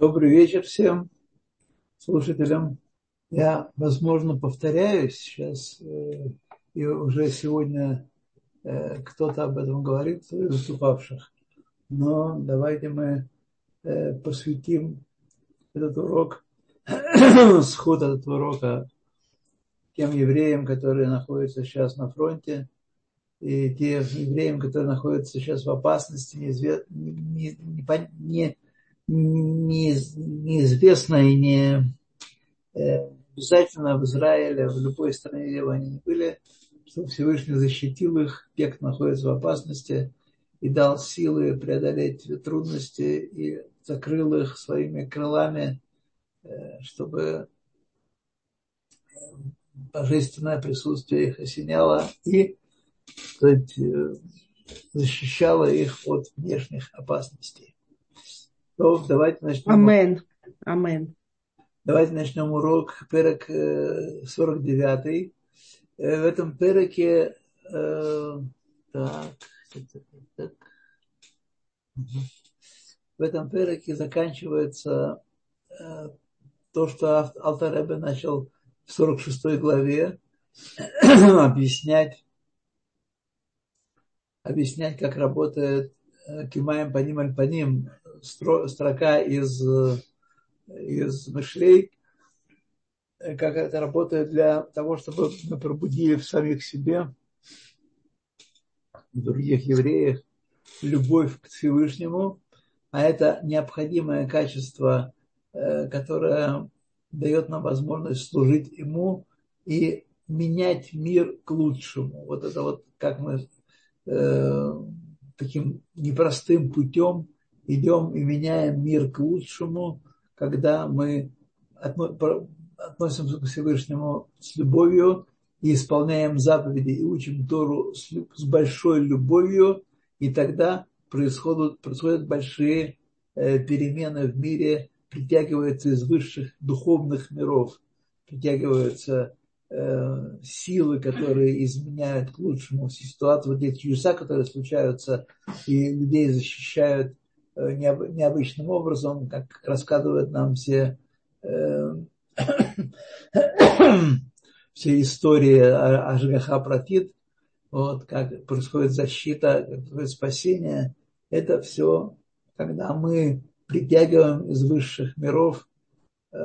Добрый вечер всем слушателям. Я, возможно, повторяюсь сейчас, э, и уже сегодня э, кто-то об этом говорит, выступавших. Но давайте мы э, посвятим этот урок, сход этого урока тем евреям, которые находятся сейчас на фронте, и тем евреям, которые находятся сейчас в опасности, неизве... не, не, не, не, неизвестно и не э, обязательно в Израиле, в любой стране, где бы они ни были, что Всевышний защитил их, те, находится в опасности, и дал силы преодолеть трудности, и закрыл их своими крылами, э, чтобы э, божественное присутствие их осеняло и сказать, защищало их от внешних опасностей. То давайте начнем. Амен. Амен. Давайте начнем урок перек 49. Э, э, в этом переке э, так, так, в этом переке заканчивается то, что Алтаребе начал в 46 главе объяснять, объяснять, как работает кимаем по ним аль по ним строка из, из мышлей, как это работает для того, чтобы мы пробудили в самих себе, в других евреях, любовь к Всевышнему, а это необходимое качество, э, которое дает нам возможность служить Ему и менять мир к лучшему. Вот это вот как мы э, таким непростым путем идем и меняем мир к лучшему, когда мы относимся к Всевышнему с любовью и исполняем заповеди и учим Тору с большой любовью, и тогда происходят, происходят большие э, перемены в мире, притягиваются из высших духовных миров, притягиваются э, силы, которые изменяют к лучшему ситуацию, вот эти чудеса, которые случаются, и людей защищают необычным образом, как рассказывают нам все, э, все истории о Ажгаха Протит, вот, как происходит защита, как происходит спасение. Это все, когда мы притягиваем из высших миров э,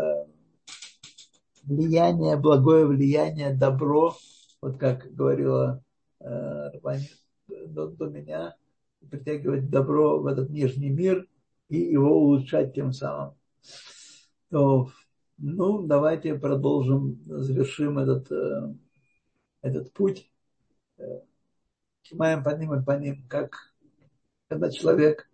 влияние, благое влияние, добро, вот как говорила э, до, до меня, притягивать добро в этот нижний мир и его улучшать тем самым. То, ну, давайте продолжим, завершим этот, э, этот путь. Кимаем по ним и по ним, как когда человек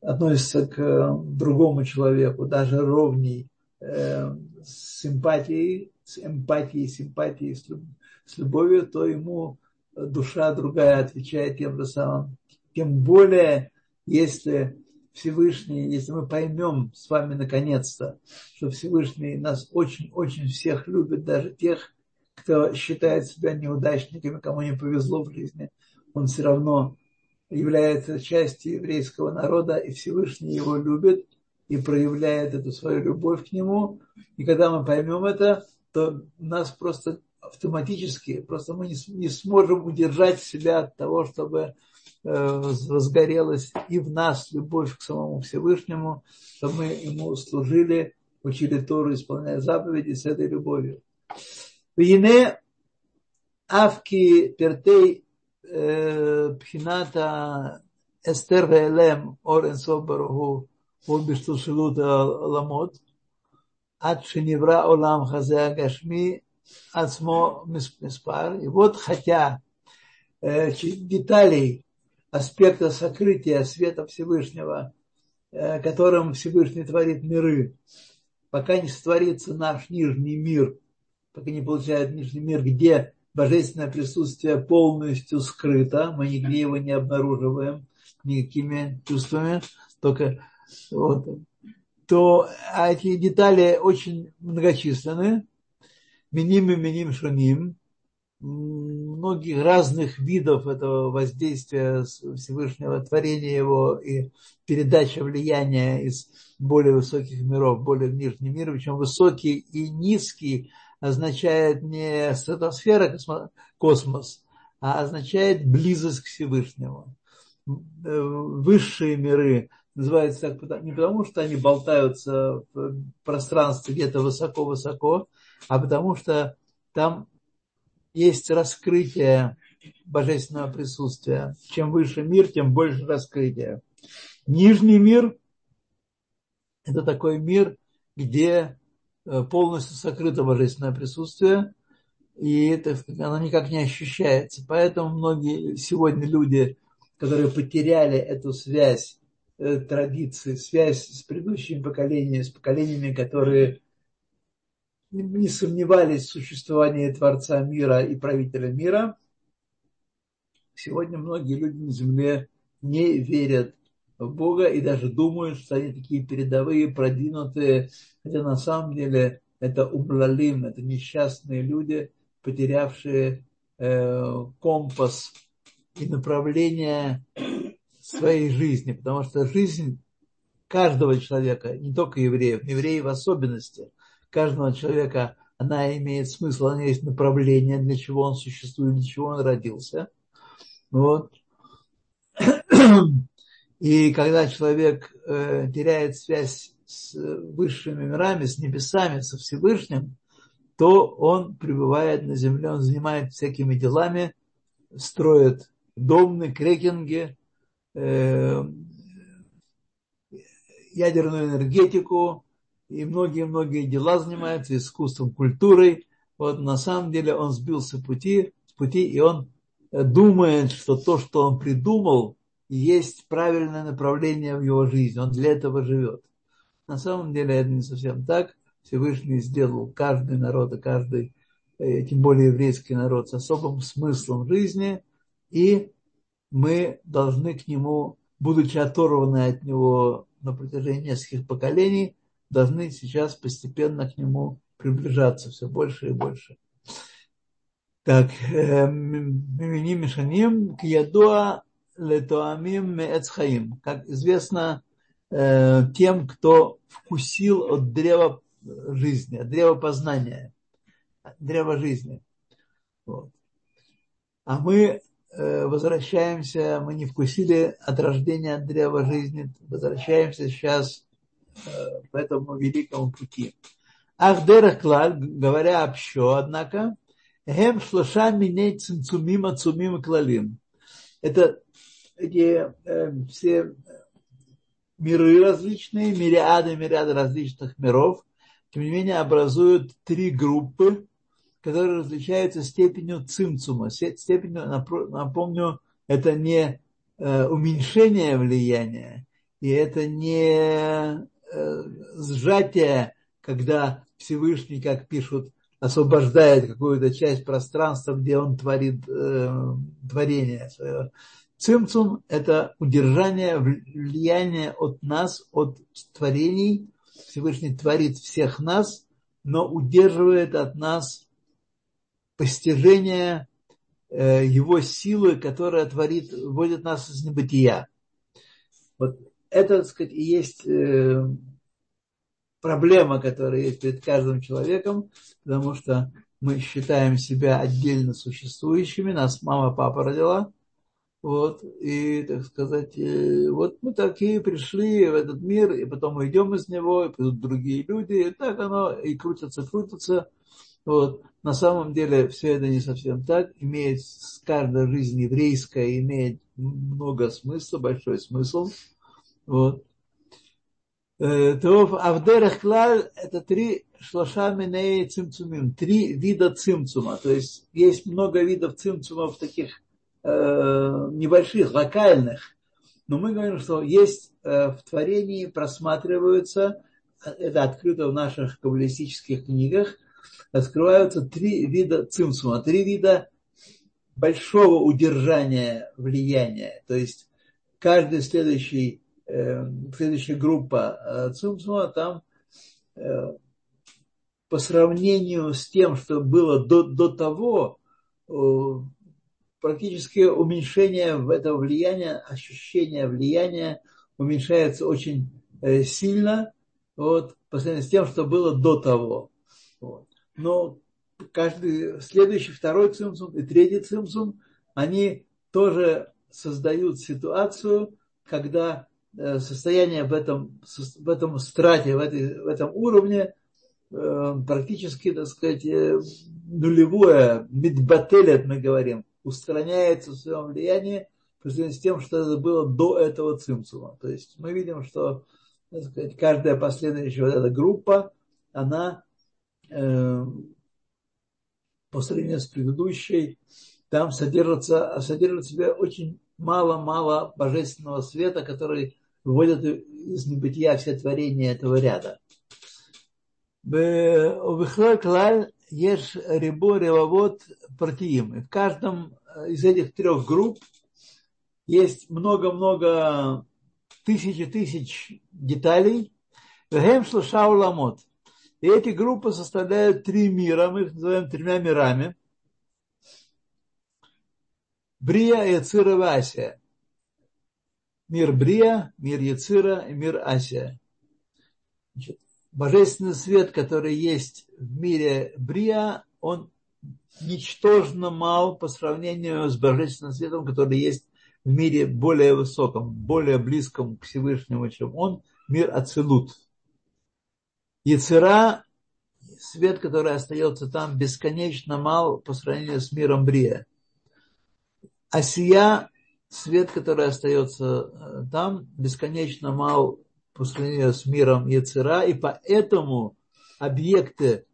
относится к э, другому человеку, даже ровней, э, с симпатией, с эмпатией, симпатией, с любовью, то ему душа другая отвечает тем же самым. Тем более, если Всевышний, если мы поймем с вами наконец-то, что Всевышний нас очень-очень всех любит, даже тех, кто считает себя неудачниками, кому не повезло в жизни, он все равно является частью еврейского народа, и Всевышний его любит и проявляет эту свою любовь к нему. И когда мы поймем это, то нас просто автоматически, просто мы не, сможем удержать себя от того, чтобы возгорелась и в нас любовь к самому Всевышнему, чтобы мы ему служили, учили Тору, исполняя заповеди с этой любовью. Вине авки пертей э, пхината אסתר והלם אור אינסוף ברוך הוא הוא בשתלשלות העולמות עד שנברא עולם חזה הגשמי עצמו מספר, и вот хотя деталей аспекта сокрытия света Всевышнего, э, которым Всевышний творит миры, пока не сотворится наш нижний мир, пока не получает нижний мир, где божественное присутствие полностью скрыто, мы нигде его не обнаруживаем никакими чувствами, только вот, то эти детали очень многочисленны, миним и миним шуним, многих разных видов этого воздействия Всевышнего, творения его и передача влияния из более высоких миров, более в нижний мир, причем высокий и низкий означает не стратосфера, космос, а означает близость к Всевышнему. Э, высшие миры называются так не потому, что они болтаются в пространстве где-то высоко-высоко, а потому что там есть раскрытие божественного присутствия. Чем выше мир, тем больше раскрытия. Нижний мир – это такой мир, где э, полностью сокрыто божественное присутствие, и это, оно никак не ощущается. Поэтому многие сегодня люди, которые потеряли эту связь э, традиции, связь с предыдущими поколениями, с поколениями, которые не сомневались в существовании Творца мира и правителя мира. Сегодня многие люди на Земле не верят в Бога и даже думают, что они такие передовые, продвинутые, хотя на самом деле это умлалим, это несчастные люди, потерявшие э, компас и направление своей жизни, потому что жизнь каждого человека, не только евреев, евреев в особенности, каждого человека, она имеет смысл, она есть направление, для чего он существует, для чего он родился. Вот. И когда человек э, теряет связь с высшими мирами, с небесами, со Всевышним, то он пребывает на земле, он занимается всякими делами, строит домны, крекинги, э, ядерную энергетику, и многие-многие дела занимается искусством, культурой. Вот на самом деле он сбился с пути, с пути, и он э, думает, что то, что он придумал, есть правильное направление в его жизни. Он для этого живет. На самом деле это не совсем так. Всевышний сделал каждый народ и каждый, э, тем более еврейский народ, с особым смыслом жизни, и мы должны к нему, будучи оторваны от него на протяжении нескольких поколений, должны сейчас постепенно к нему приближаться все больше и больше. Так, Мимини Мишаним к Ядуа Летуамим Меэцхаим. Как известно, э, тем, кто вкусил от древа жизни, от древа познания, от древа жизни. Вот. А мы э, возвращаемся, мы не вкусили от рождения от древа жизни, возвращаемся сейчас по этому великому пути. Ахдерах клаль, говоря общо, однако, гем шлоша миней цинцумим ацумим клалим. Это эти э, все миры различные, мириады, мириады различных миров, тем не менее образуют три группы, которые различаются степенью цимцума. Степенью, напомню, это не э, уменьшение влияния, и это не Э, сжатие, когда Всевышний, как пишут, освобождает какую-то часть пространства, где он творит э, творение свое. Цимцум – это удержание влияния от нас, от творений. Всевышний творит всех нас, но удерживает от нас постижение э, его силы, которая творит, вводит нас из небытия. Вот это, так сказать, и есть э, проблема, которая есть перед каждым человеком, потому что мы считаем себя отдельно существующими, нас мама, папа родила, вот, и, так сказать, э, вот мы такие пришли в этот мир, и потом мы идем из него, и придут другие люди, и так оно и крутится, крутится. Вот. На самом деле все это не совсем так. Имеет каждая жизнь еврейская имеет много смысла, большой смысл. Вот. Э, То Авдерах Клаль это три шлоша миней цимцумим, три вида цимцума. То есть есть много видов цимцумов таких э, небольших, локальных. Но мы говорим, что есть э, в творении просматриваются, это открыто в наших каббалистических книгах, открываются три вида цимцума, три вида большого удержания влияния. То есть каждый следующий следующая группа э, Цумцума, там э, по сравнению с тем, что было до, до того, практически уменьшение этого влияния, ощущение влияния уменьшается очень э, сильно вот, по сравнению с тем, что было до того. Вот. Но каждый следующий, второй цимсум и третий цимсум, они тоже создают ситуацию, когда э, состояние в этом, в этом страте, в, этой, в этом уровне э, практически, так сказать, нулевое, мидбателет мы говорим, устраняется в своем влиянии по сравнению с тем, что это было до этого цимсума. То есть мы видим, что так сказать, каждая последующая вот эта группа, она э, по сравнению с предыдущей, там содержится, содержит в себе очень мало-мало божественного света, который выводит из небытия все творения этого ряда. В клаль ешь рибо ревовод протеим. И в каждом из этих трех групп есть много-много тысячи тысяч деталей. Вегем шлуша уламот. И эти группы составляют три мира, мы их называем тремя мирами. Брия, и Асия. Мир Брия, мир Яцира и мир Асия. Значит, божественный свет, который есть в мире Брия, он ничтожно мал по сравнению с божественным светом, который есть в мире более высоком, более близком к Всевышнему, чем он, мир Ацелут. Яцера, свет, который остается там, бесконечно мал по сравнению с миром Брия. Асия, свет, который остается э, там, бесконечно мал по сравнению с миром Яцера, и поэтому объекты,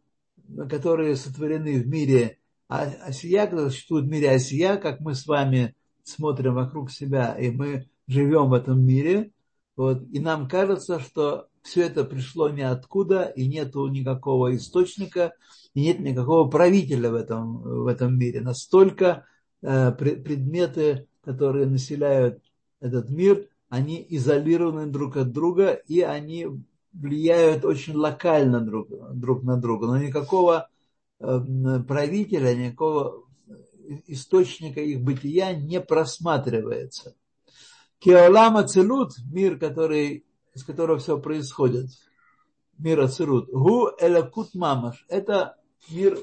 которые сотворены в мире Асия, которые существуют в мире Асия, как мы с вами смотрим вокруг себя, и мы живем в этом мире, вот, и нам кажется, что все это пришло ниоткуда, и нет никакого источника, и нет никакого правителя в этом, в этом мире. Настолько э, предметы, которые населяют этот мир, они изолированы друг от друга, и они влияют очень локально друг, друг на друга. Но никакого э, правителя, никакого источника их бытия не просматривается. Кеолам Ацелут, мир, который, из которого все происходит, мир Ацелут, гу элакут мамаш, это мир,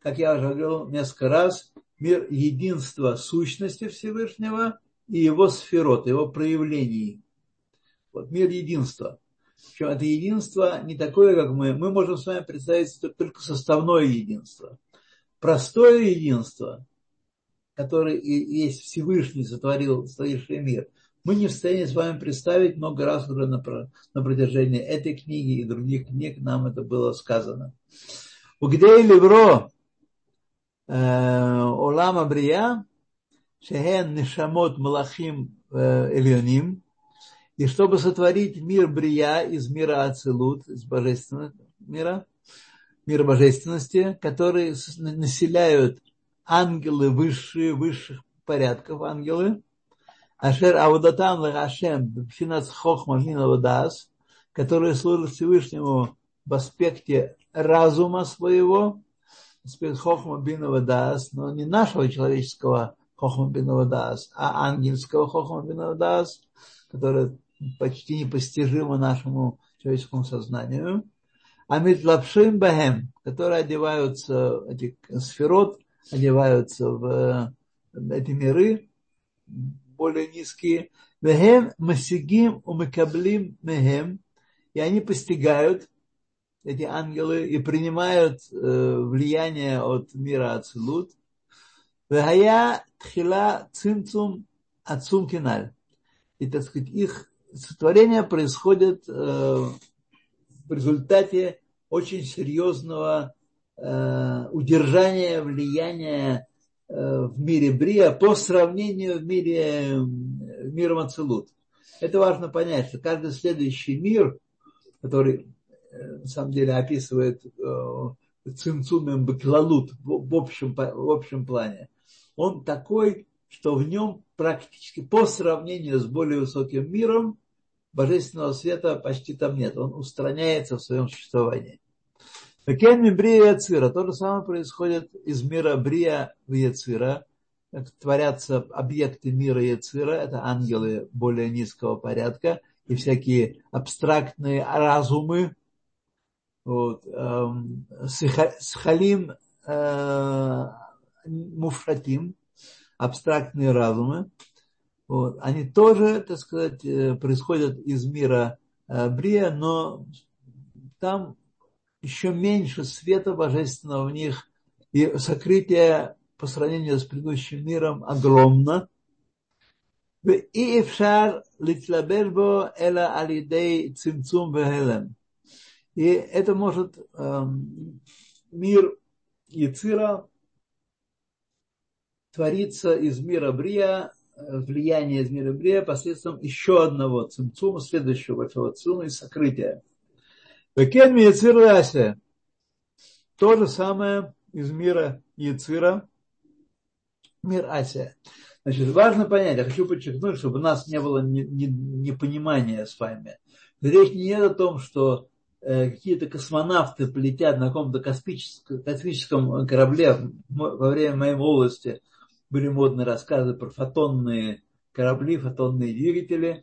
как я уже говорил несколько раз, мир единства сущности Всевышнего и его сферот, его проявлений. Вот мир единства. Причем это единство не такое, как мы. Мы можем с вами представить только составное единство. Простое единство который и есть Всевышний сотворил, сотворивший мир, мы не в состоянии с вами представить много раз уже на, на протяжении этой книги и других книг нам это было сказано. У где Левро э, Олама Брия, Шехен Нишамот Малахим э, Эльоним, и чтобы сотворить мир Брия из мира Ацелут, из божественного мира, мира божественности, которые населяют ангелы высшие, высших порядков ангелы, Ашер Аудатам Ашем Пшинац Хохма Дас, которые служат Всевышнему в аспекте разума своего, аспект Хохма Бинова Дас, но не нашего человеческого Хохма Бинова Дас, а ангельского Хохма Бинова Дас, которое почти непостижимо нашему человеческому сознанию. А Митлапшим Бахем, которые одеваются, эти сферот, одеваются в эти миры более низкие. Вехем масигим умекаблим мехем. И они постигают, эти ангелы, и принимают э, влияние от мира Ацилут. Вехая тхила цимцум ацум киналь. И, так сказать, их сотворение происходит э, в результате очень серьезного Э, удержание влияния в мире Брия по сравнению в мире миром Ацелут. Это важно понять, что каждый следующий мир, который на самом деле описывает цимцумем баклалут в общем, в общем плане, он такой, что в нем практически по сравнению с более высоким миром божественного света почти там нет. Он устраняется в своем существовании. Кен Брия Яцира. То же самое происходит из мира Брия в Яцира. творятся объекты мира Яцира, это ангелы более низкого порядка, и всякие абстрактные разумы, вот. Эм, с халим э, муфратим, абстрактные разумы, вот. они тоже, так сказать, э, происходят из мира э, Брия, но там еще меньше света божественного в них, и сокрытие по сравнению с предыдущим миром огромно. И эфшар литлабешбо эла алидей цимцум вегелем. И это может э, мир Яцира твориться из мира Брия, влияние из мира Брия посредством еще одного цимцума, следующего большого цимцума и сокрытия. Векен Яцир Расе. То же самое из мира Яцира, мир Асия. Значит, важно понять, я хочу подчеркнуть, чтобы у нас не было непонимания с вами. Речь не идет о том, что э, какие-то космонавты полетят на каком-то космическом, космическом корабле во время моей молодости. Были модные рассказы про фотонные корабли, фотонные двигатели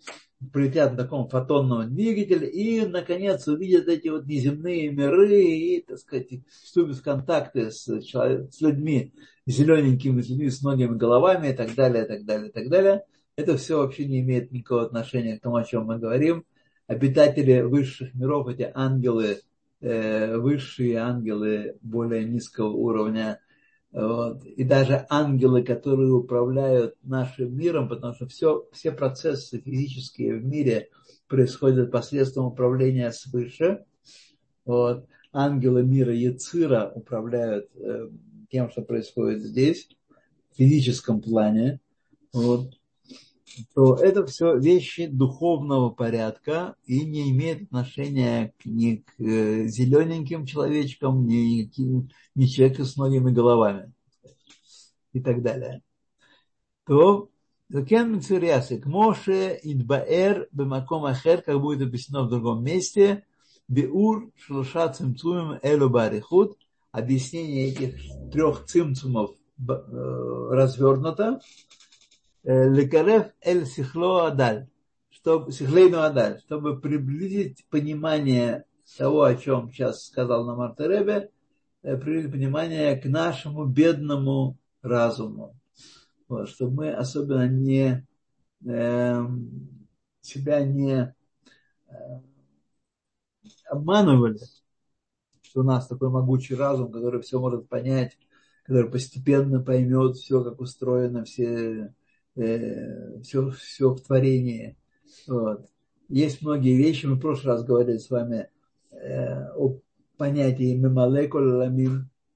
полетят на таком фотонном двигателе и, наконец, увидят эти вот неземные миры и, так сказать, вступят в контакты с, человек, с людьми, зелененькими с людьми, с многими головами и так далее, и так далее, и так далее. Это все вообще не имеет никакого отношения к тому, о чем мы говорим. Обитатели высших миров, эти ангелы, э, высшие ангелы более низкого уровня – вот. И даже ангелы, которые управляют нашим миром, потому что все, все процессы физические в мире происходят посредством управления свыше. Вот. Ангелы мира Яцира управляют э, тем, что происходит здесь, в физическом плане. Вот то это все вещи духовного порядка и не имеет отношения ни к э, зелененьким человечкам, ни, к, ни человеку с многими головами и так далее. То Закен Мицурясик, Моше Идбаэр Бемаком Ахер, как будет объяснено в другом месте, Биур Шлуша Цимцумим Элю Барихут, объяснение этих трех цимцумов э, развернуто, лекарев эль сихло адаль, чтобы, сихлейну адаль, чтобы приблизить понимание того, о чем сейчас сказал нам Артаребе, э, приблизить понимание к нашему бедному разуму. Вот, чтобы мы особенно не э, себя не э, обманывали, что у нас такой могучий разум, который все может понять, который постепенно поймет все, как устроено все э, все, все в творении. Вот. Есть многие вещи, мы в прошлый раз говорили с вами э, о понятии мемале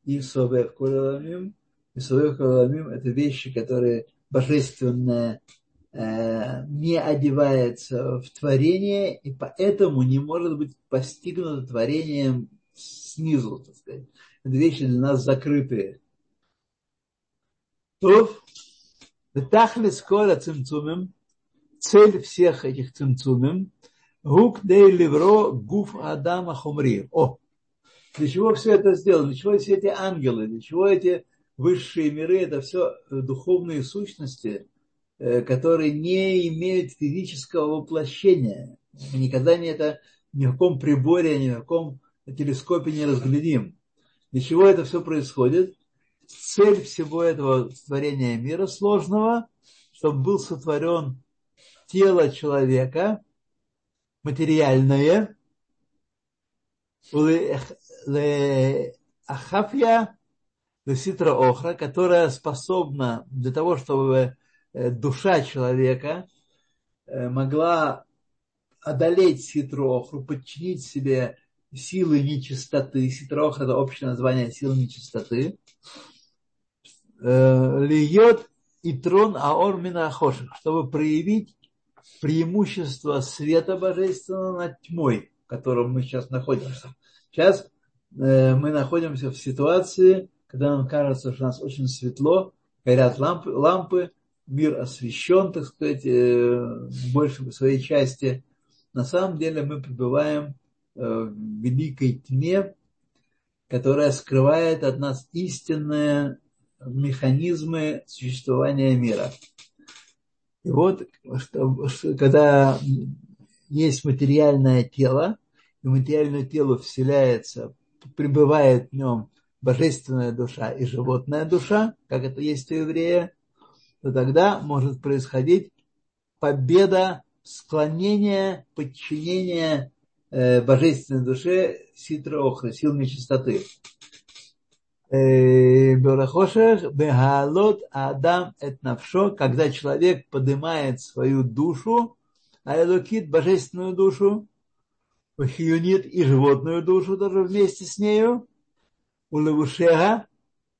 и совев ламим. И совев это вещи, которые божественное э, не одевается в творение, и поэтому не может быть постигнуто творением снизу, так сказать. Это вещи для нас закрытые. То Тахлис кола цимцумим, цель всех этих цимцумим, гук левро гуф Адама хумри. О, для чего все это сделано? Для чего все эти ангелы? Для чего эти высшие миры? Это все духовные сущности, которые не имеют физического воплощения. Мы никогда не это ни в каком приборе, ни в каком телескопе не разглядим. Для чего это все происходит? Цель всего этого творения мира сложного, чтобы был сотворен тело человека, материальное, ахафья ситра охра, которая способна для того, чтобы э, душа человека э, могла одолеть ситру охру, подчинить себе силы нечистоты. Ситра охра – это общее название силы нечистоты льет и трон аор минахошек, чтобы проявить преимущество света божественного над тьмой, в котором мы сейчас находимся. Сейчас э, мы находимся в ситуации, когда нам кажется, что у нас очень светло, горят лампы, лампы мир освещен, так сказать, э, больше в своей части. На самом деле мы пребываем в великой тьме, которая скрывает от нас истинное механизмы существования мира. И вот, что, что, когда есть материальное тело, и материальное тело вселяется, пребывает в нем божественная душа и животная душа, как это есть у еврея, то тогда может происходить победа, склонение, подчинение э, божественной душе ситра охры, сил нечистоты. Э, Берахошех бегалот адам эт когда человек поднимает свою душу, а элокит божественную душу, хиюнит и животную душу тоже вместе с нею, у левушега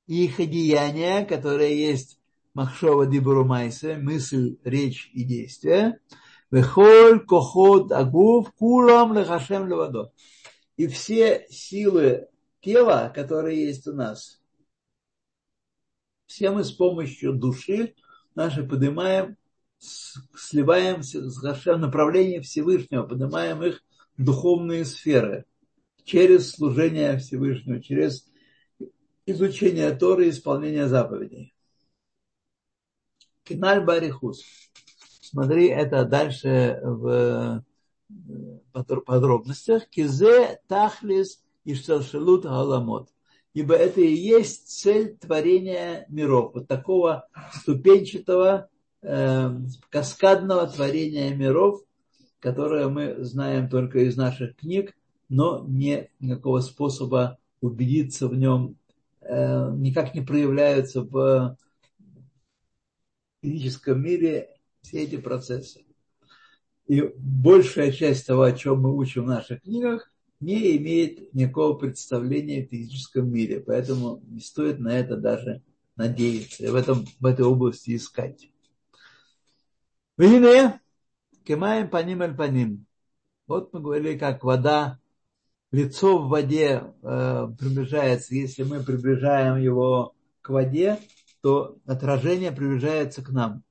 и их одеяния, которые есть махшова дибуру майсе, мысль, речь и действие, вехоль кохот агув кулам лехашем левадо. И все силы тела, которые есть у нас, все мы с помощью души наши поднимаем, сливаем с Хашем направление Всевышнего, поднимаем их в духовные сферы через служение Всевышнему, через изучение Торы и исполнение заповедей. Киналь Барихус. Смотри это дальше в подробностях. Кизе Тахлис и Шталшелут Галамот. Ибо это и есть цель творения миров. Вот такого ступенчатого, э, каскадного творения миров, которое мы знаем только из наших книг, но нет никакого способа убедиться в нем, э, никак не проявляются в физическом мире все эти процессы. И большая часть того, о чем мы учим в наших книгах, не имеет никакого представления в физическом мире. Поэтому не стоит на это даже надеяться и в, этом, в этой области искать. Вине, кемаем паним аль паним. Вот мы говорили, как вода, лицо в воде э, приближается. Если мы приближаем его к воде, то отражение приближается к нам.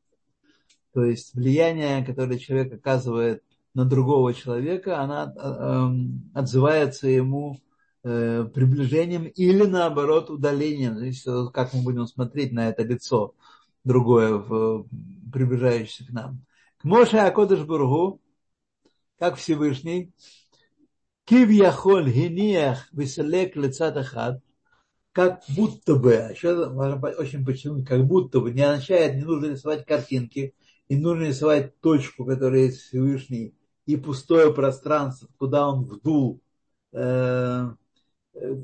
То есть влияние, которое человек оказывает на другого человека, она э, отзывается ему э, приближением или наоборот удалением. Зависит, как мы будем смотреть на это лицо другое, приближающееся к нам. К Моше Акодыш Бургу, как Всевышний, Кив Яхоль Гениях Веселек Лицатахат, как будто бы, а еще очень подчеркнуть, как будто бы не означает, не нужно рисовать картинки, и нужно рисовать точку, которая есть Всевышний, и пустое пространство, куда он вдул э, э,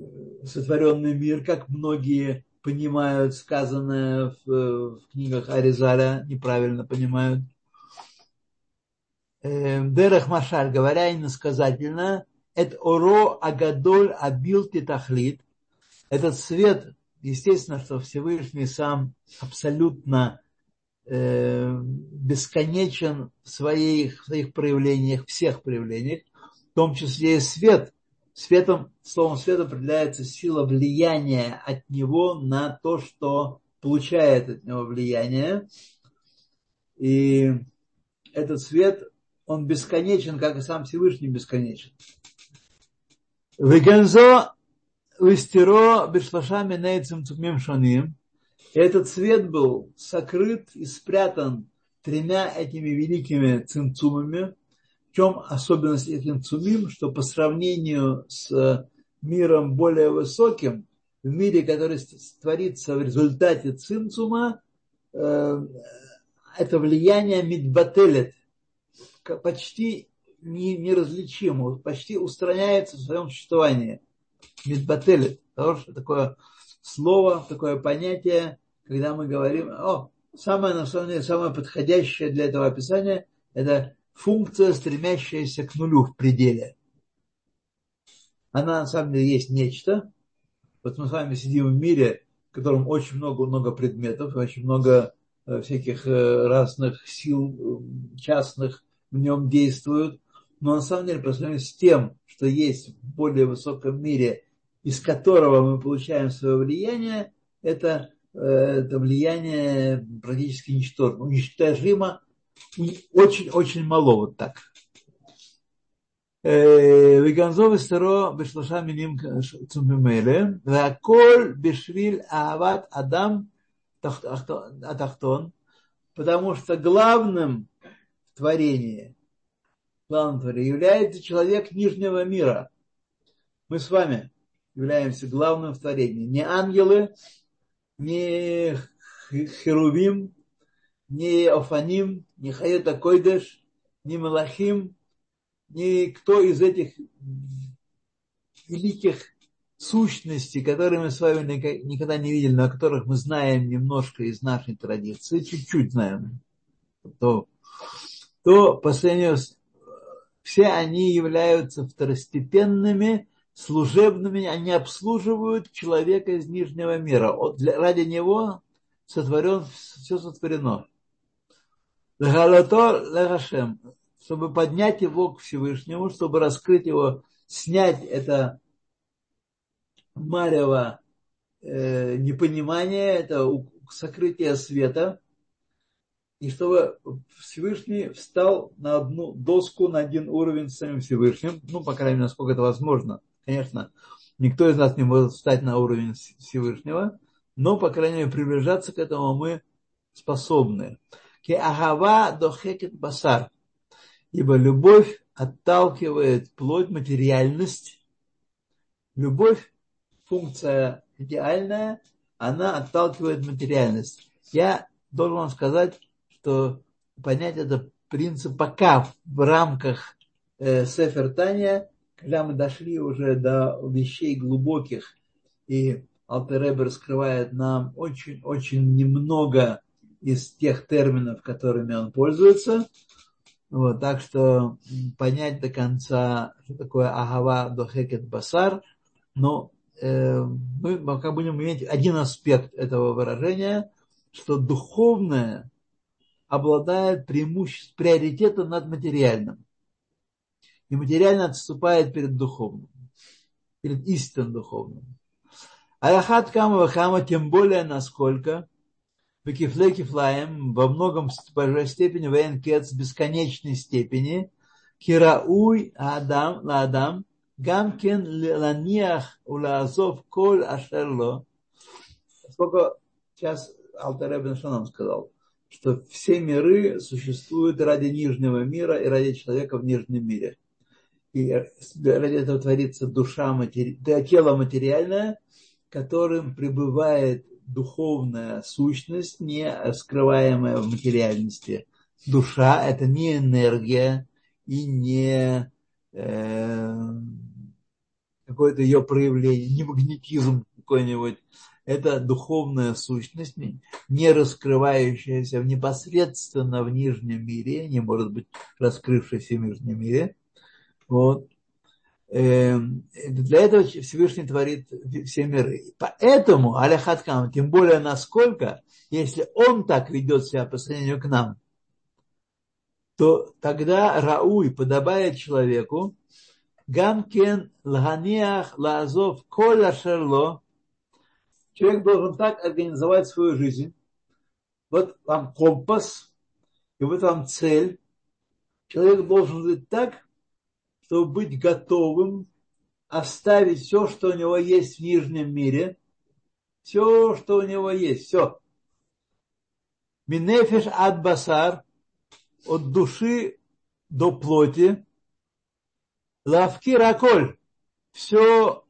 сотворенный мир, как многие понимают сказанное в, в книгах Аризаля, неправильно понимают. Э, Дерах Машаль, говоря иносказательно, это оро агадоль абил титахлит – этот свет, естественно, что Всевышний сам абсолютно э, бесконечен в своих, в своих проявлениях, всех проявлениях, в том числе и свет. Светом, словом свет определяется сила влияния от него на то, что получает от него влияние. И этот свет, он бесконечен, как и сам Всевышний бесконечен. Вегензо Вестеро бешлашами нейцем цумим шаним. Этот свет был сокрыт и спрятан тремя этими великими цимцумами. В чем особенность этих цумим, что по сравнению с миром более высоким, в мире, который творится в результате цимцума, э, это влияние мидбателет, почти неразличимо, почти устраняется в своем существовании – мидбателит. Хорошее такое слово, такое понятие, когда мы говорим, о, самое, деле, самое подходящее для этого описания – это функция, стремящаяся к нулю в пределе. Она на самом деле есть нечто. Вот мы с вами сидим в мире, в котором очень много-много предметов, очень много э, всяких э, разных сил э, частных в нем действуют. Но на самом деле, по сравнению с тем, что есть в более высоком мире, из которого мы получаем свое влияние, это, это влияние практически ничтожно, ну, уничтожимо очень-очень мало, вот так. Э, Веганзов и Сыро Бешлаша Миним Цумимеле, Ваколь Бешвиль Аават Адам Атахтон, потому что главным в творении, главным творении является человек нижнего мира. Мы с вами являемся главным в творении. Не ангелы, не херувим, не Офаним, не Хаета Койдеш, не Малахим, никто из этих великих сущностей, которые мы с вами никогда не видели, но о которых мы знаем немножко из нашей традиции, чуть-чуть знаем, то, то по сравнению с, все они являются второстепенными, служебными, они обслуживают человека из нижнего мира. Для, ради него сотворен, все сотворено. Чтобы поднять его к Всевышнему, чтобы раскрыть его, снять это марево э, непонимание, это сокрытие света, и чтобы Всевышний встал на одну доску, на один уровень с самим Всевышним, ну, по крайней мере, насколько это возможно. Конечно, никто из нас не может встать на уровень Всевышнего, но, по крайней мере, приближаться к этому мы способны. Ке агава дохекет басар. Ибо любовь отталкивает плоть, материальность. Любовь функция идеальная, она отталкивает материальность. Я должен вам сказать, что понять это принцип пока в рамках э, Сефер Таня, когда мы дошли уже до вещей глубоких, и Алтеребер скрывает нам очень-очень немного из тех терминов, которыми он пользуется. Вот, так что понять до конца, что такое агава дохекет басар, но Э, мы пока будем иметь один аспект этого выражения, что духовное обладает преимуществом, приоритетом над материальным и материально отступает перед духовным, перед истинным духовным. Аяхат кама Хама, тем более насколько Бекифле кифлаем во многом по степени воен кец бесконечной степени кирауй адам ладам гамкен ланиах улазов коль ашерло сколько сейчас Алтареб нам сказал, что все миры существуют ради нижнего мира и ради человека в нижнем мире. И ради этого творится душа, матери... тело материальное, которым пребывает духовная сущность, не скрываемая в материальности. Душа – это не энергия и не э, какое-то ее проявление, не магнетизм какой-нибудь. Это духовная сущность, не раскрывающаяся непосредственно в нижнем мире, не может быть раскрывшаяся в нижнем мире. Вот. Эм, для этого Всевышний творит все миры. Поэтому Аляхаткам, тем более насколько, если он так ведет себя по сравнению к нам, то тогда Рауй подобает человеку Гамкен лганиах лазов коля шерло. Человек должен так организовать свою жизнь. Вот вам компас, и вот вам цель. Человек должен жить так, чтобы быть готовым оставить все, что у него есть в нижнем мире, все, что у него есть, все. Минефиш ад басар, от души до плоти, Лавкир Аколь. Все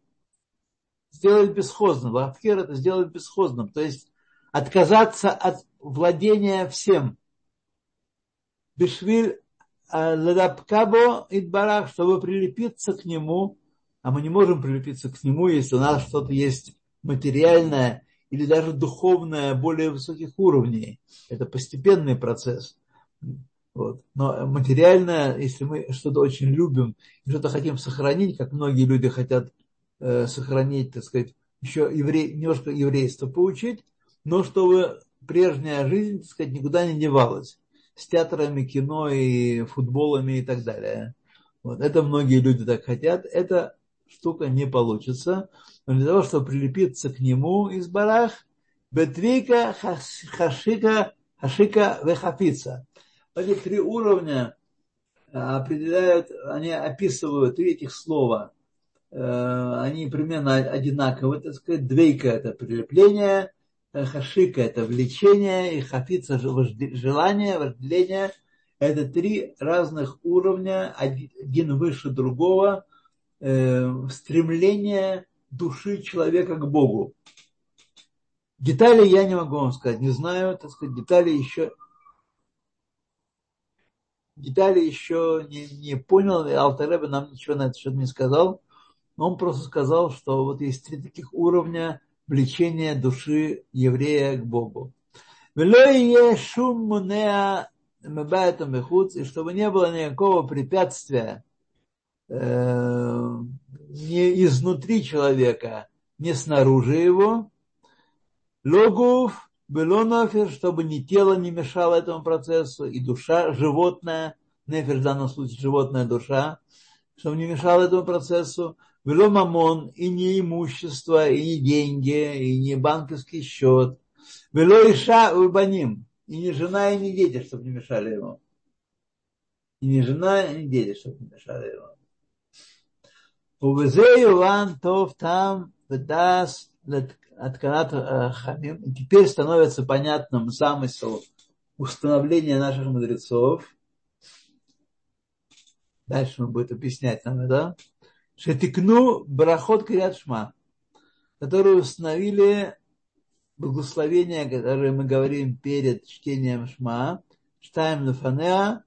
сделать бесхозным. Лавкир это сделать бесхозным. То есть отказаться от владения всем. Бешвиль а, Ладабкабо Идбарах, чтобы прилепиться к нему, а мы не можем прилепиться к нему, если у нас что-то есть материальное или даже духовное более высоких уровней. Это постепенный процесс. Вот. Но материально, если мы что-то очень любим что-то хотим сохранить, как многие люди хотят э, сохранить, так сказать, еще еврей, немножко еврейство получить, но чтобы прежняя жизнь, так сказать, никуда не девалась с театрами, кино и футболами и так далее. Вот. Это многие люди так хотят. Эта штука не получится. Но для того, чтобы прилепиться к нему из барах, бетвика хашика, хашика вехафица эти три уровня э, определяют, они описывают три этих слова. Э, они примерно одинаковы, так сказать. Двейка – это прилепление, хашика – это влечение, и хафица – желание, вожделение. Это три разных уровня, один выше другого, э, стремление души человека к Богу. Детали я не могу вам сказать, не знаю, так сказать, детали еще детали еще не, не понял, и Алтареба нам ничего на это счет не сказал. Он просто сказал, что вот есть три таких уровня влечения души еврея к Богу. И чтобы не было никакого препятствия э, не изнутри человека, не снаружи его. Логув было нафер, чтобы ни тело не мешало этому процессу, и душа, животное, нефер в данном случае животная душа, чтобы не мешало этому процессу. Было мамон, и не имущество, и не деньги, и не банковский счет. Было иша убаним, и не жена, и не дети, чтобы не мешали ему. И не жена, и не дети, чтобы не мешали ему. Увезе Иван Тов там даст от э, Хамим. Теперь становится понятным замысел установления наших мудрецов. Дальше он будет объяснять нам это. Шетикну барахот крият шма, которые установили благословения, которые мы говорим перед чтением шма, штайм лефанеа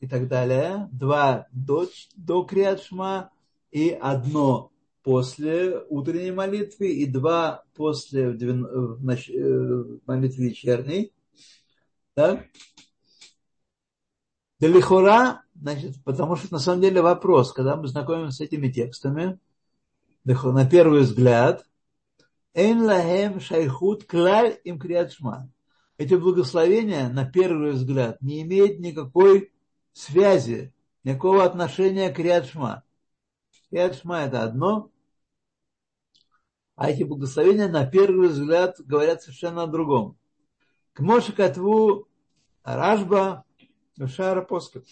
и так далее, два до, до крият шма и одно после утренней молитвы и два после э, молитвы вечерней. Так? Далихора, значит, потому что на самом деле вопрос, когда мы знакомимся с этими текстами, на первый взгляд, Эйн лахем шайхут клаль им криатшма. Эти благословения, на первый взгляд, не имеют никакой связи, никакого отношения к криатшма. Криатшма это одно, а эти благословения на первый взгляд говорят совершенно о другом. К Моше Катву Рашба Шара Поскат.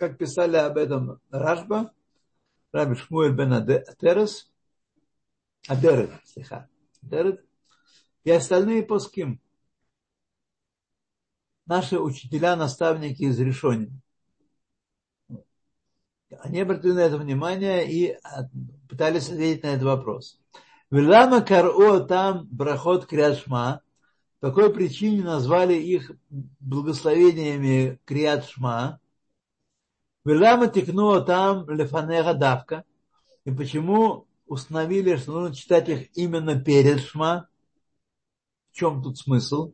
Как писали об этом Рашба, Раби Шмуэль бен Атерес, Адерет, слегка, Адерет, и остальные поским. Наши учителя, наставники из решения. Они обратили на это внимание и пытались ответить на этот вопрос. Велама каро там брахот кряшма. По какой причине назвали их благословениями кряшма? Велама текнуло там лефанега давка. И почему установили, что нужно читать их именно перед шма? В чем тут смысл?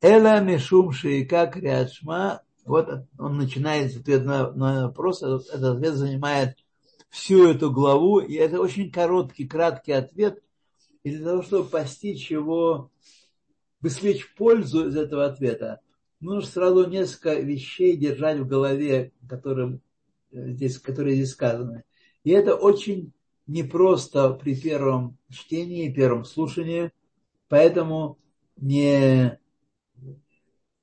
Эла мишум шейка крят шма. Вот он начинает ответ на, на вопрос. Этот ответ занимает всю эту главу, и это очень короткий, краткий ответ, и для того, чтобы постичь его, высвечь пользу из этого ответа, нужно сразу несколько вещей держать в голове, которым э, здесь, которые здесь сказаны. И это очень непросто при первом чтении, первом слушании, поэтому не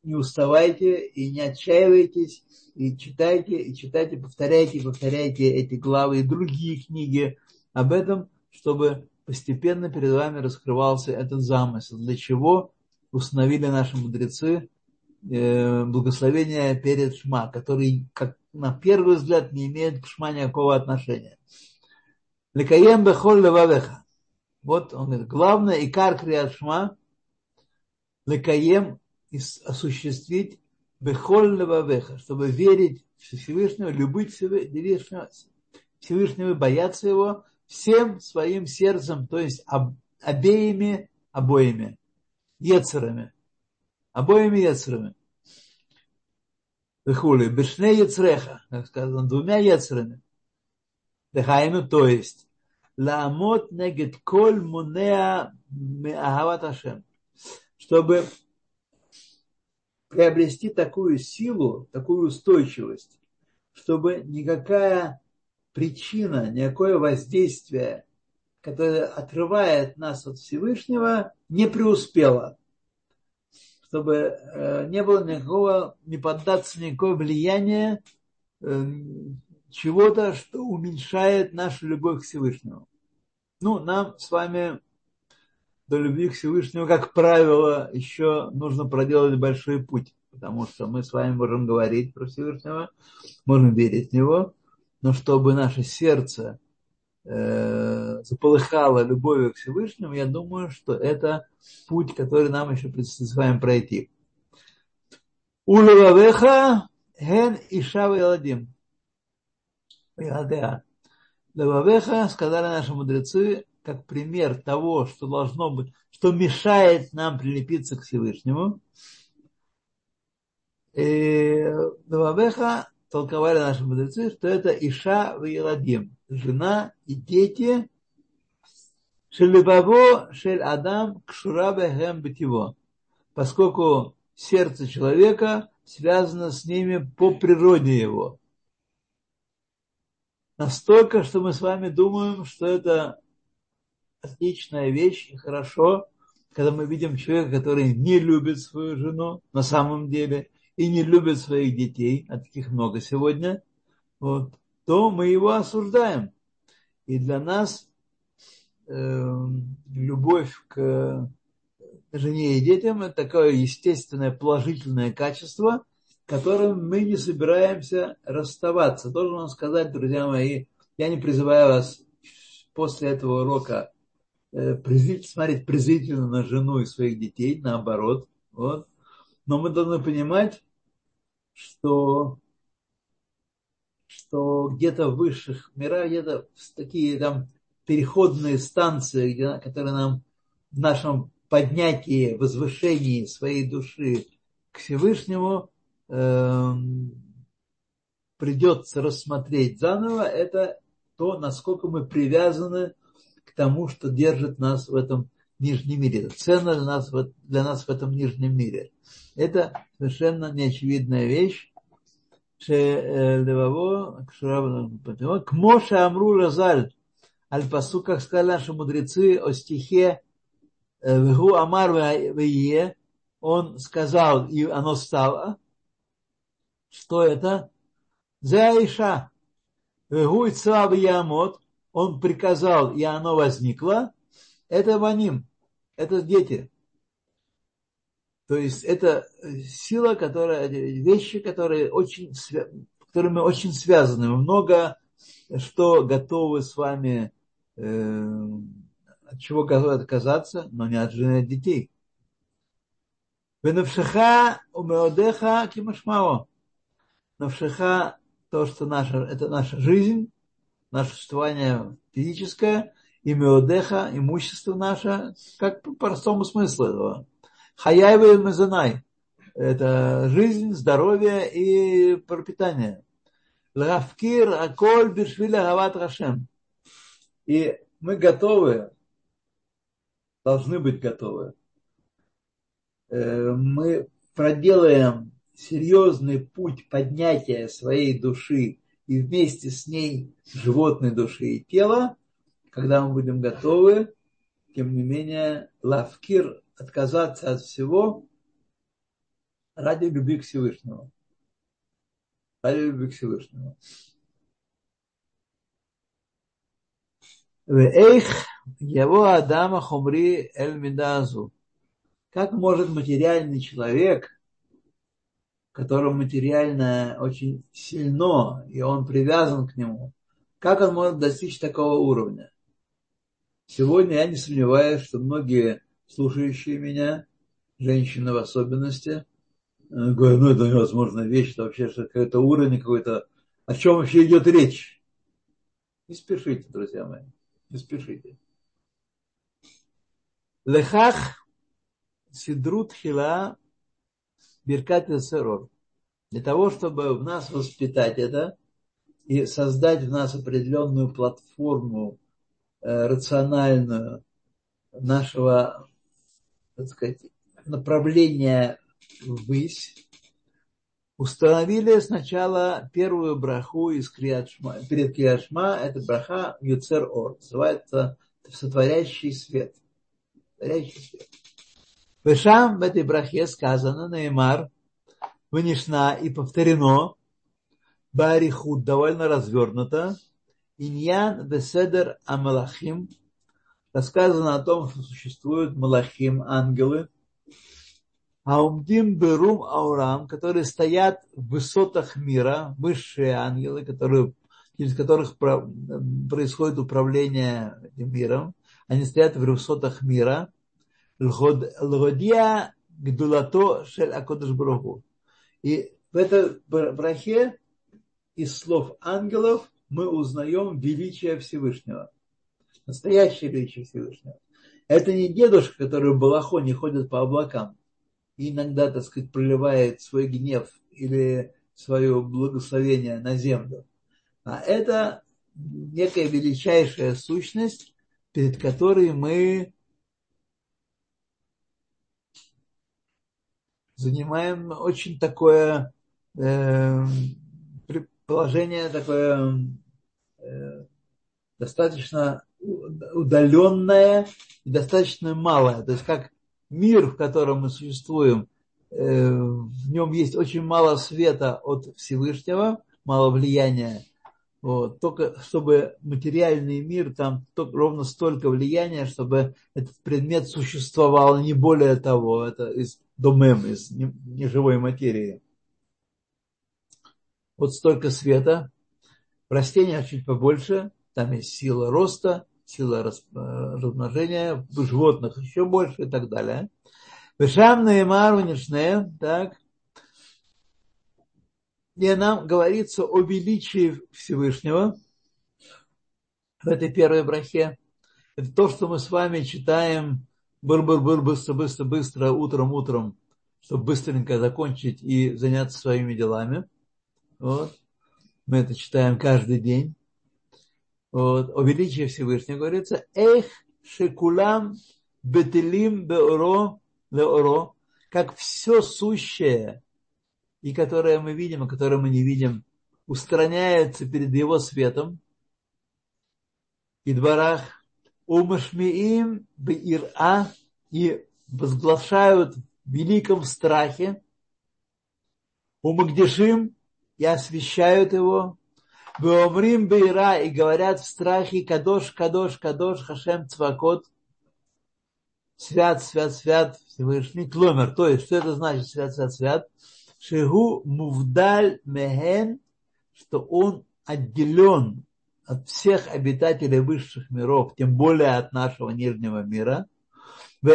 не уставайте и не отчаивайтесь, и читайте, и читайте, повторяйте, повторяйте эти главы и другие книги об этом, чтобы постепенно перед вами раскрывался этот замысел, для чего установили наши мудрецы э, благословение перед Шма, который, как на первый взгляд, не имеет к Шма никакого отношения. Лекаем бехоль левавеха. Вот он говорит, главное, и кар криат Шма, лекаем осуществить бехоль левавеха, чтобы верить в Всевышнего, любить Всевышнего, Всевышнего, бояться его всем своим сердцем, то есть об, обеими, обоими, ецерами, обоими ецерами. Вехули, бешне ецреха, как сказано, двумя ецерами. Дыхайну, то есть, ламот негет коль мунеа меахават Ашем, чтобы приобрести такую силу, такую устойчивость, чтобы никакая причина, никакое воздействие, которое отрывает нас от Всевышнего, не преуспело. Чтобы э, не было никакого, не поддаться никакое влияние э, чего-то, что уменьшает нашу любовь к Всевышнему. Ну, нам с вами до любви к Всевышнему, как правило, еще нужно проделать большой путь, потому что мы с вами можем говорить про Всевышнего, можем верить в Него, но чтобы наше сердце э, заполыхало любовью к Всевышнему, я думаю, что это путь, который нам еще предстоит с вами пройти. Улевавеха ген ишава яладим. Левавеха, сказали наши мудрецы, как пример того, что должно быть, что мешает нам прилепиться к Всевышнему. Левавеха толковали наши мудрецы, что это Иша в Еладим, жена и дети, Шелебаво шель Адам кшура бехем бетиво, поскольку сердце человека связано с ними по природе его. Настолько, что мы с вами думаем, что это отличная вещь и хорошо, когда мы видим человека, который не любит свою жену на самом деле, и не любит своих детей, а таких много сегодня, вот, то мы его осуждаем. И для нас э, любовь к жене и детям это такое естественное положительное качество, которым мы не собираемся расставаться. Должен вам сказать, друзья мои, я не призываю вас после этого урока э, смотреть презрительно на жену и своих детей, наоборот. Вот. Но мы должны понимать, что, что где-то в высших мирах, где-то такие там переходные станции, где, которые нам в нашем поднятии, возвышении своей души к Всевышнему э, придется рассмотреть заново, это то, насколько мы привязаны к тому, что держит нас в этом нижнем мире. Ценно для нас, для нас в этом нижнем мире. Это совершенно неочевидная вещь. К Моше Амру Разаль, Аль-Пасу, как сказали наши мудрецы о стихе Вегу Амар Вее, он сказал, и оно стало. Что это? Заиша. Вегу Ицав Ямот, он приказал, и оно возникло. Это Ваним, это дети. То есть это сила, которая, вещи, которые очень, которыми очень связаны. Много что готовы с вами, э, от чего готовы отказаться, но не от жены, от детей. Венавшиха умеодеха кимашмао. Навшиха то, что наша, это наша жизнь, наше существование физическое, и меодеха, имущество наше, как по простому смыслу этого. Хаяева и Мазанай. Это жизнь, здоровье и пропитание. Лавкир Аколь Бишвиля Гават Рашем. И мы готовы, должны быть готовы. Э, мы проделаем серьезный путь поднятия своей души и вместе с ней животной души и тела, когда мы будем готовы, тем не менее, лавкир отказаться от всего ради любви к Всевышнему. Ради любви к Всевышнему. Эйх его Адама Хумри Эль Мидазу. Как может материальный человек, которому материально очень сильно, и он привязан к нему, как он может достичь такого уровня? Сегодня я не сомневаюсь, что многие слушающие меня, женщины в особенности, э, говорят, ну это невозможная вещь, это вообще какой-то уровень какой-то, о чем вообще идет речь. Не спешите, друзья мои, не спешите. Лехах сидрут хила биркат сырор. Для того, чтобы в нас воспитать это и создать в нас определенную платформу э, рациональную нашего так сказать, направления ввысь, установили сначала первую браху из Криашма, перед Криашма, это браха Юцер Ор, называется сотворящий свет. Сотворящий свет. Вешам в этой брахе сказано, Неймар, вынешна и повторено, Барихуд довольно развернуто, Иньян Беседер Амалахим, рассказано о том, что существуют малахим, ангелы, Аумдим Берум Аурам, которые стоят в высотах мира, высшие ангелы, которые, через которых происходит управление миром, они стоят в высотах мира. Лгодия Гдулато Шель Акодыш Бруху. И в этой брахе из слов ангелов мы узнаем величие Всевышнего. Настоящее величие Всевышнего. Это не дедушка, который в балахоне ходит по облакам и иногда, так сказать, проливает свой гнев или свое благословение на землю. А это некая величайшая сущность, перед которой мы занимаем очень такое э, положение, такое э, достаточно удаленное и достаточно малое. То есть как мир, в котором мы существуем, э, в нем есть очень мало света от Всевышнего, мало влияния. Вот. Только чтобы материальный мир, там только, ровно столько влияния, чтобы этот предмет существовал, не более того. Это из домем, из неживой материи. Вот столько света. В растениях чуть побольше, там есть сила роста, сила размножения, в животных еще больше и так далее. Вешам Неймар так, где нам говорится о величии Всевышнего в этой первой брахе. Это то, что мы с вами читаем быр-быр-быр, быстро-быстро-быстро, утром-утром, чтобы быстренько закончить и заняться своими делами. Вот. Мы это читаем каждый день вот, о величии Всевышнего говорится, эх шекулам бетелим беоро леоро, как все сущее, и которое мы видим, и которое мы не видим, устраняется перед его светом, и дворах умашмиим беира, и возглашают в великом страхе, умагдешим, и освещают его, Беомрим Бейра и говорят в страхе Кадош, Кадош, Кадош, Хашем Цвакот. Свят, свят, свят Всевышний. Кломер. То есть, что это значит свят, свят, свят? Шигу мувдаль мехен, что он отделен от всех обитателей высших миров, тем более от нашего нижнего мира. И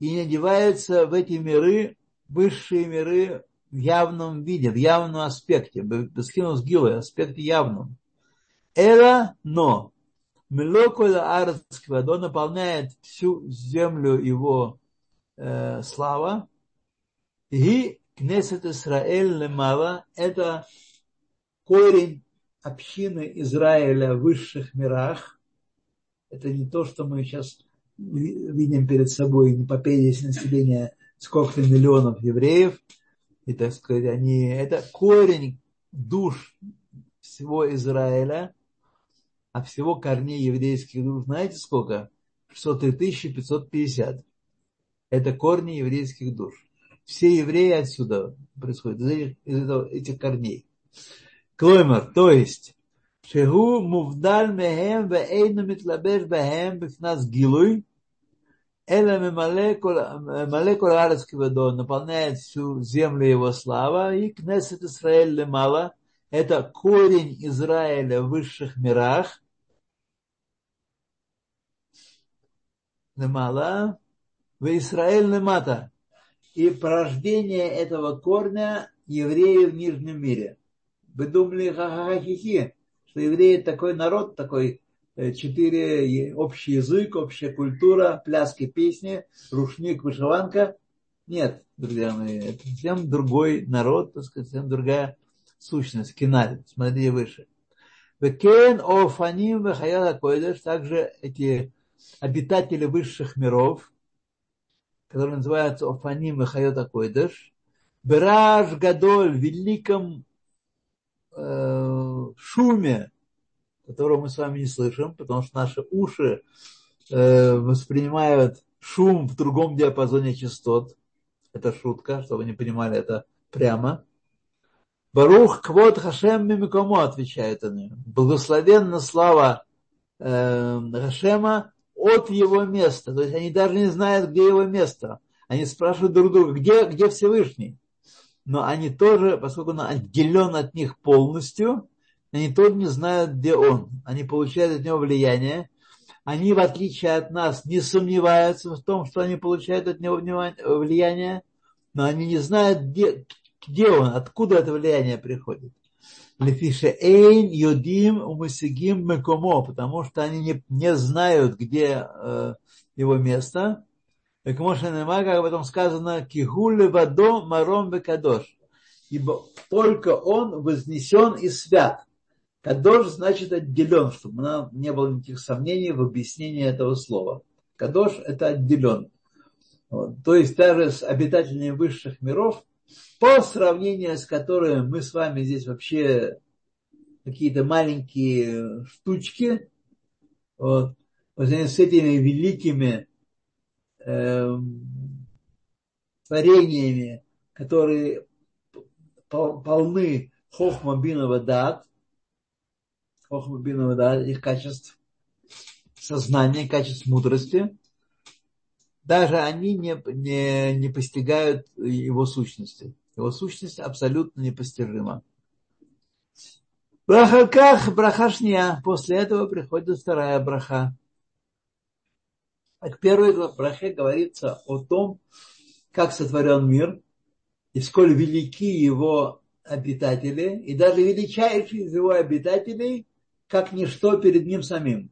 не одеваются в эти миры, высшие миры, в явном виде, в явном аспекте, бесхинус гилы, аспекте явном. Эра, но, Мелоколя Арцквадо наполняет всю землю его э, слава. И Кнесет Исраэль Лемала – это корень общины Израиля в высших мирах. Это не то, что мы сейчас видим перед собой, не по населения сколько-то миллионов евреев – и, так сказать, они, это корень душ всего Израиля, а всего корней еврейских душ, знаете сколько? 603 550. Это корни еврейских душ. Все евреи отсюда происходят, из этих, из этого, этих корней. Клоймер, то есть, Шегу мувдаль мехем ве эйну митлабеш бехем бифнас гилуй, Эля Малеку Арец Кивадо наполняет всю землю его слава, и Кнесет Исраэль Лемала – это корень Израиля в высших мирах. Лемала, в Израиль Лемата. И порождение этого корня евреи в нижнем мире. Вы думали, ха-ха-хи-хи, что евреи такой народ, такой четыре общий язык, общая культура, пляски, песни, рушник, вышиванка. Нет, друзья мои, это совсем другой народ, так сказать, совсем другая сущность, киналь, смотри выше. Векен офаним вехаят койдеш, также эти обитатели высших миров, которые называются офаним вехаят койдеш, Бераж Гадоль в великом э, шуме, которого мы с вами не слышим, потому что наши уши э, воспринимают шум в другом диапазоне частот. Это шутка, чтобы вы не понимали это прямо. Барух Квот Хашем Мимикомо, отвечает он. Благословенна слава э, Хашема от его места. То есть они даже не знают, где его место. Они спрашивают друг друга, где, где Всевышний. Но они тоже, поскольку он отделен от них полностью, они тоже не знают, где он. Они получают от него влияние. Они, в отличие от нас, не сомневаются в том, что они получают от него влияние, но они не знают, где, где он, откуда это влияние приходит. Лефише эйн юдим умасигим мекомо, потому что они не, не знают, где э, его место. Как как об этом сказано, кигуле вадо маром бекадош. Ибо только он вознесен и свят. Кадош значит отделен, чтобы у нас не было никаких сомнений в объяснении этого слова. Кадош – это отделен. Вот. То есть даже с обитателями высших миров, по сравнению с которыми мы с вами здесь вообще какие-то маленькие штучки, вот, по сравнению с этими великими э, творениями, которые полны хохма бинова дат, бинова дат, их качеств сознания, качеств мудрости, даже они не, не, не постигают его сущности. Его сущность абсолютно непостижима. Брахаках брахашния. После этого приходит вторая браха. В первой брахе говорится о том, как сотворен мир, и сколь велики его обитатели, и даже величайший из его обитателей, как ничто перед ним самим.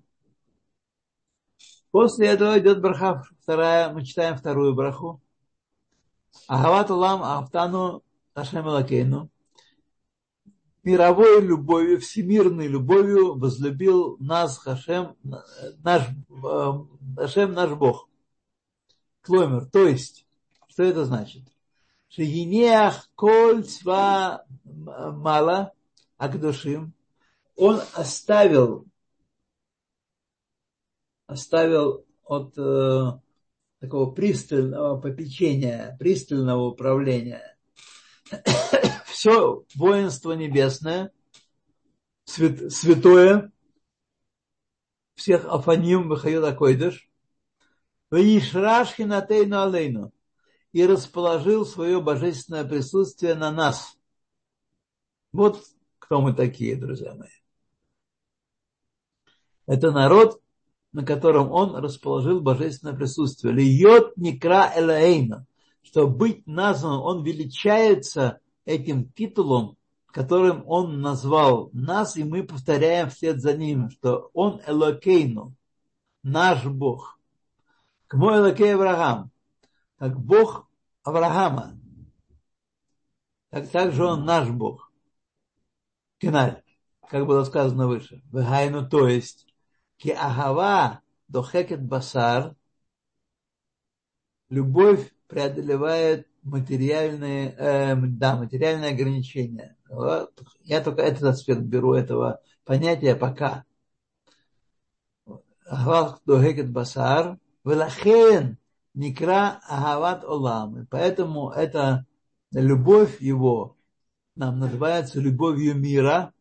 После этого идет браха вторая, мы читаем вторую браху. Ахават улам афтану Ашем Элакейну. Мировой любовью, всемирной любовью возлюбил нас Хашем, наш, Хашем наш Бог. Кломер, то есть, что это значит? Шегинеах коль цва мала акдушим. Он оставил оставил от э, такого пристального попечения, пристального управления все воинство небесное, свят, святое, всех Афаним Михаила Койдыш, Ваишрашхинатейну Алейну, и расположил свое божественное присутствие на нас. Вот кто мы такие, друзья мои. Это народ, на котором он расположил божественное присутствие. Льет некра элаэйна, что быть назван, он величается этим титулом, которым он назвал нас, и мы повторяем вслед за ним, что он Элокейну, наш Бог. К мой Элокей Авраам, как Бог Авраама. Так, также он наш Бог. Киналь, как было сказано выше. Вегайну, то есть Ки ахава дохекет басар, любовь преодолевает материальные, э, да, материальные ограничения. Вот. Я только этот аспект беру этого понятия пока. Ахват дохекет басар, велахен никра ахават олам. Поэтому эта любовь его нам называется любовью мира,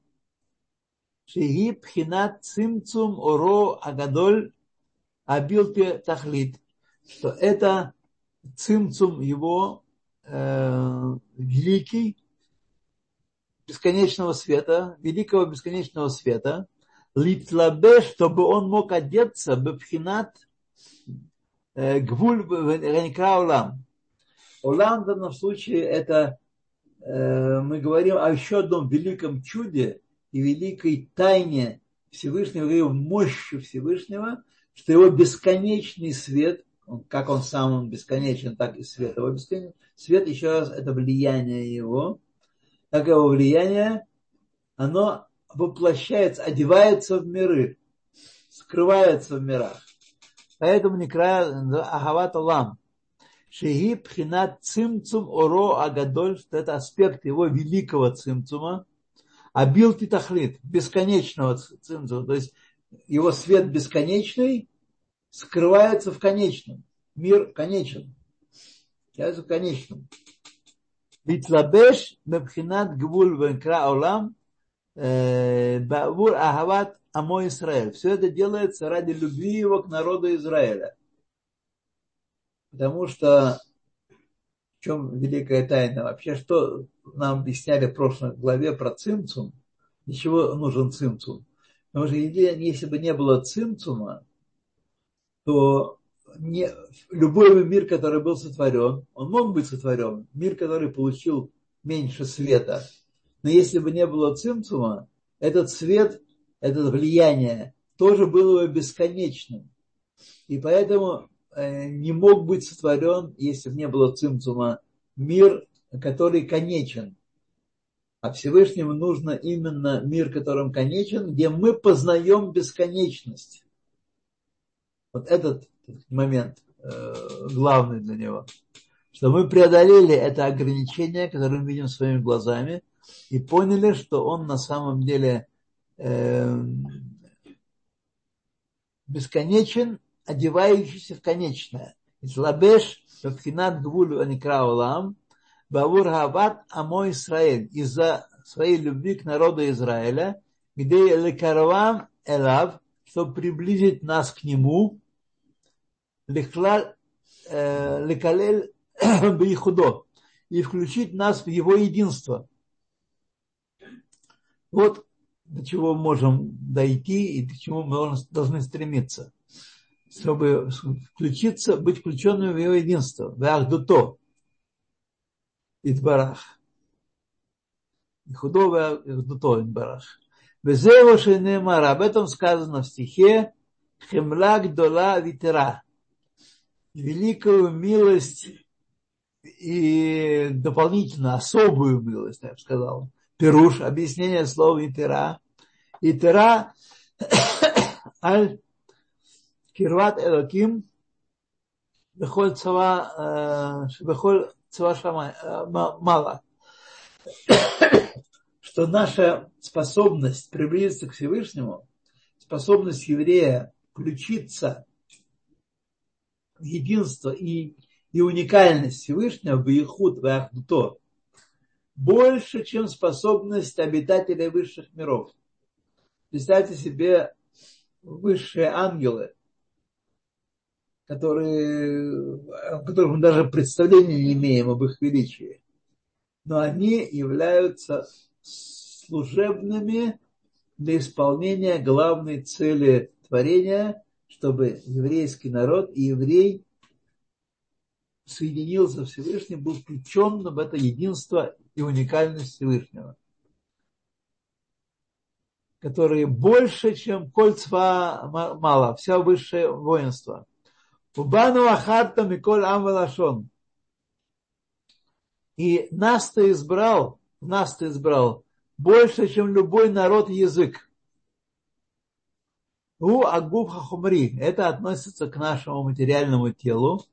שהיא בחינת צמצום אורו הגדול הבלתי תכלית, что это цимцум его э, великий, бесконечного света, великого бесконечного света, литлабе, чтобы он мог одеться бепхинат э, гвуль раника улам. Улам в данном случае это э, мы говорим о еще одном великом чуде, и великой тайне Всевышнего, его мощи Всевышнего, что его бесконечный свет, он, как он сам он бесконечен, так и свет его бесконечен. Свет, еще раз, это влияние его. Так его влияние, оно воплощается, одевается в миры, скрывается в мирах. Поэтому не края Ахават Алам. Шеги пхинат цимцум оро агадоль, что это аспект его великого цимцума, а бил тахлит, бесконечного цинзу, то есть его свет бесконечный скрывается в конечном. Мир конечен. Является конечным. Витлабеш мебхинат гвуль венкра олам э, бавур агават амо Израиль. Все это делается ради любви его к народу Израиля. Потому что в чем великая тайна? Вообще, что нам объясняли в прошлой главе про цимцум? Для чего нужен цимцум? Потому что если бы не было цимцума, то не, любой мир, который был сотворен, он мог быть сотворен, мир, который получил меньше света. Но если бы не было цимцума, этот свет, это влияние тоже было бы бесконечным. И поэтому э, не мог быть сотворен, если бы не было цимцума, мир, который конечен. А Всевышнему нужно именно мир, которым конечен, где мы познаем бесконечность. Вот этот момент э, главный для него. Что мы преодолели это ограничение, которое мы видим своими глазами, и поняли, что он на самом деле э, бесконечен, одевающийся в конечное. Бабхинат гвулю аникраулам, бавур хават амо Израиль, из-за своей любви к народу Израиля, где лекарван элав, чтобы приблизить нас к нему, лекалель бейхудо и включить нас в его единство. Вот до чего можем дойти и к чему мы должны стремиться, чтобы включиться, быть включенным в его единство, в Ахдуто, Идбарах. И худого Ахдуто Идбарах. Безево Шейнемар, об этом сказано в стихе Хемла Гдола Витера великую милость и дополнительно особую милость, я бы сказал. Пируш, объяснение слова Итера. Итера аль кирват элоким бехоль цава, бехоль мало. Что наша способность приблизиться к Всевышнему, способность еврея включиться единство и, и уникальность Всевышнего в Ихуд, в Ахдуто, больше, чем способность обитателей высших миров. Представьте себе высшие ангелы, которые, о которых мы даже представления не имеем об их величии. Но они являются служебными для исполнения главной цели творения чтобы еврейский народ и еврей соединился Всевышним, был включен в это единство и уникальность Всевышнего, которые больше, чем кольцва мало, все высшее воинство. Убану ахарта миколь амвалашон. И нас ты избрал, нас ты избрал больше, чем любой народ язык. У агуб хахумри. Это относится к нашему материальному телу.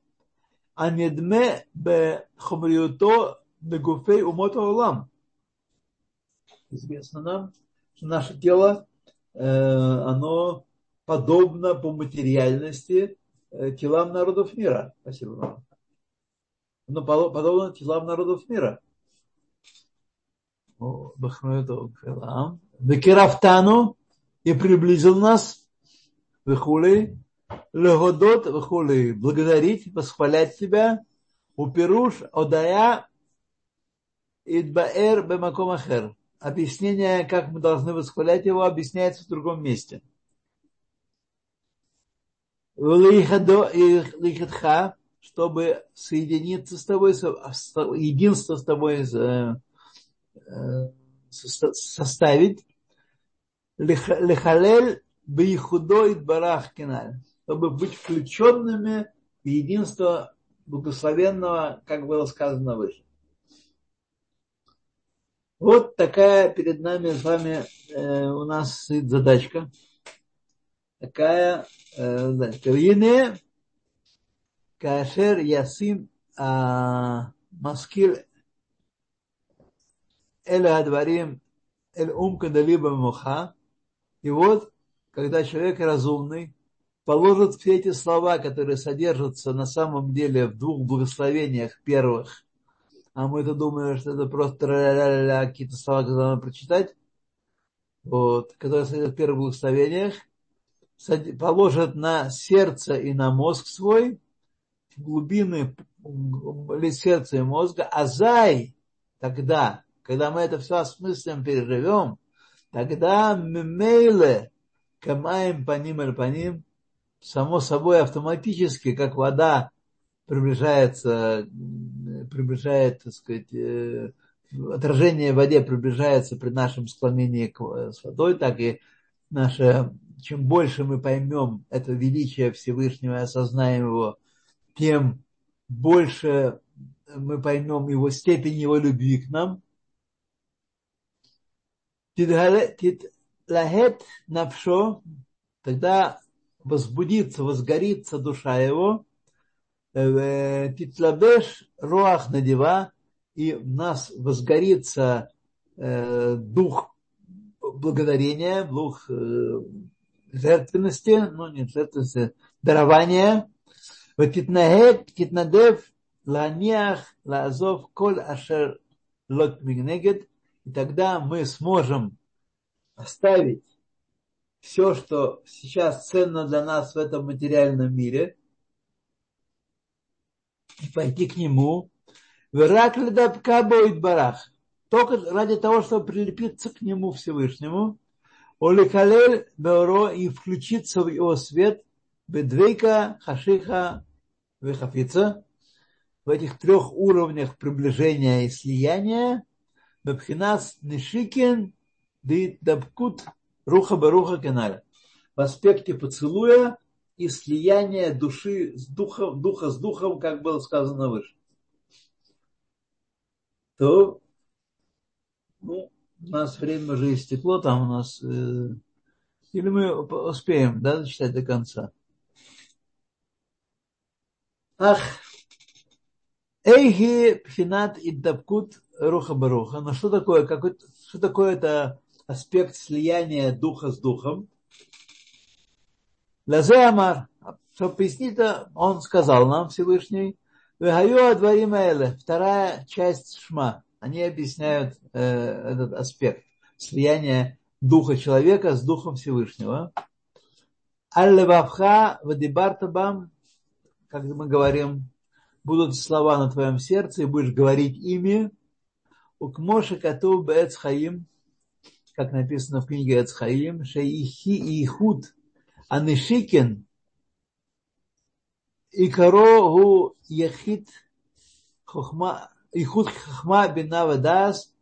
А недме бе хумриуто бегуфей умота улам. Известно нам, что наше тело, э, оно подобно по материальности телам народов мира. Спасибо вам. Оно подобно телам народов мира. Бекерафтану и приблизил нас вихули, легодот вихули, благодарить, восхвалять тебя, уперуш, одая, идбаэр бемаком ахер. Объяснение, как мы должны восхвалять его, объясняется в другом месте. Чтобы соединиться с тобой, единство с тобой составить. Лехалель Бейхудой Барах Киналь, чтобы быть включенными в единство благословенного, как было сказано выше. Вот такая перед нами с вами э, у нас задачка. Такая э, задачка. Ине Кашер Ясим а, Маскир Эля Адварим Эль Умка Далиба Муха. И вот когда человек разумный положит все эти слова, которые содержатся на самом деле в двух благословениях первых, а мы-то думаем, что это просто какие-то слова, которые надо прочитать, вот, которые стоят в первых благословениях, положит на сердце и на мозг свой, глубины сердца и мозга, а зай тогда, когда мы это все осмыслим, переживем, тогда мейле камаем по ним или по ним, само собой автоматически, как вода приближается, приближает, так сказать, э, отражение в воде приближается при нашем склонении с водой, так и наше, чем больше мы поймем это величие Всевышнего и осознаем его, тем больше мы поймем его степень его любви к нам. Лахет навшо, тогда возбудится, возгорится душа его, э, титлабеш руах надева, и в нас возгорится э, дух благодарения, дух э, жертвенности, ну не жертвенности, дарования. Китнагет, китнадев, ланиах, лазов, коль ашер лот мигнегет. И тогда мы сможем оставить все, что сейчас ценно для нас в этом материальном мире, и пойти к нему. Только ради того, чтобы прилепиться к нему Всевышнему. Оликалель Беоро и включиться в его свет, Бедвейка Хашиха Вехафица, в этих трех уровнях приближения и слияния, Бабхинас Нишикин Дабкут Руха Баруха Кеналя. В аспекте поцелуя и слияния души с духом, духа с духом, как было сказано выше. То ну, у нас время уже истекло, там у нас... Э, или мы успеем, да, читать до конца? Ах, Эйхи пхинат иддабкут руха баруха. Но что такое, какой, что такое это аспект слияния духа с духом? Лазе Амар, чтобы пояснить он сказал нам Всевышний, Вегаю адварим вторая часть шма. Они объясняют э, этот аспект слияния духа человека с духом Всевышнего. Аллевавха вадибартабам, как мы говорим, будут слова на твоем сердце, и будешь говорить ими. Укмоши кату бецхаим, как написано в книге Эцхаим, шеихи и ихуд анишикен и корогу яхит хохма ихуд хохма бина вадас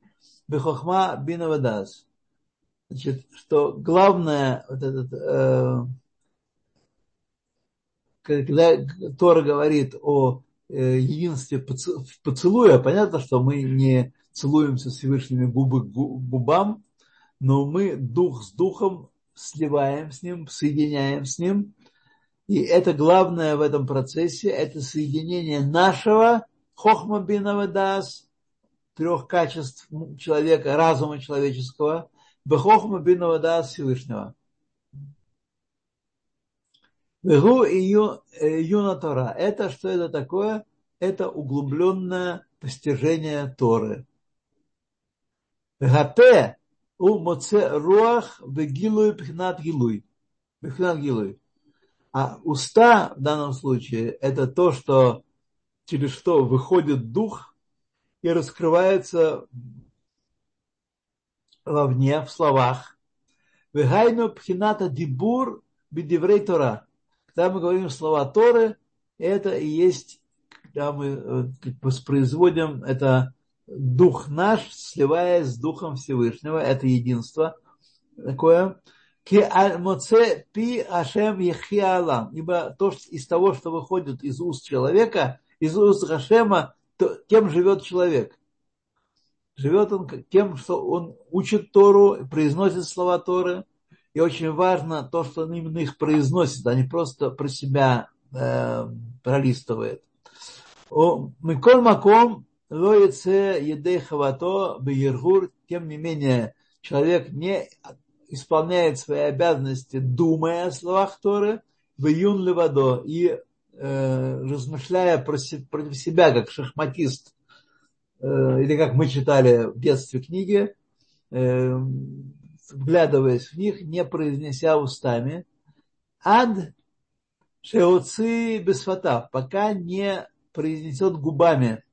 бехохма бина вадас. Значит, что главное, вот этот, э, когда Тора говорит о э, единстве поцелуя, понятно, что мы не целуемся с Всевышними губы к губам, но мы дух с духом сливаем с ним, соединяем с ним. И это главное в этом процессе, это соединение нашего хохма бинавадас, трех качеств человека, разума человеческого, бехохма бинавадас Всевышнего. Вегу и юна Тора. Это что это такое? Это углубленное постижение Торы. Гапе у моце руах вегилуй пхнат гилуй. Пхнат гилуй. А уста в данном случае это то, что через что выходит дух и раскрывается вовне, в словах. Вегайну пхината дибур бидиврей Тора. Когда мы говорим слова Торы, это и есть, когда мы э, воспроизводим это дух наш, сливаясь с духом Всевышнего, это единство такое. Ибо то, что из того, что выходит из уст человека, из уст Хашема, то, тем живет человек. Живет он тем, что он учит Тору, произносит слова Торы. И очень важно то, что он именно их произносит, а не просто про себя э, пролистывает. Миколь Маком Лоице едей хавато бейергур, тем не менее, человек не исполняет свои обязанности, думая о словах Торы, в июн левадо, и размышляя про, себя, как шахматист, э, или как мы читали в детстве книги, э, вглядываясь в них, не произнеся устами, ад шеуци бесфатав, пока не произнесет губами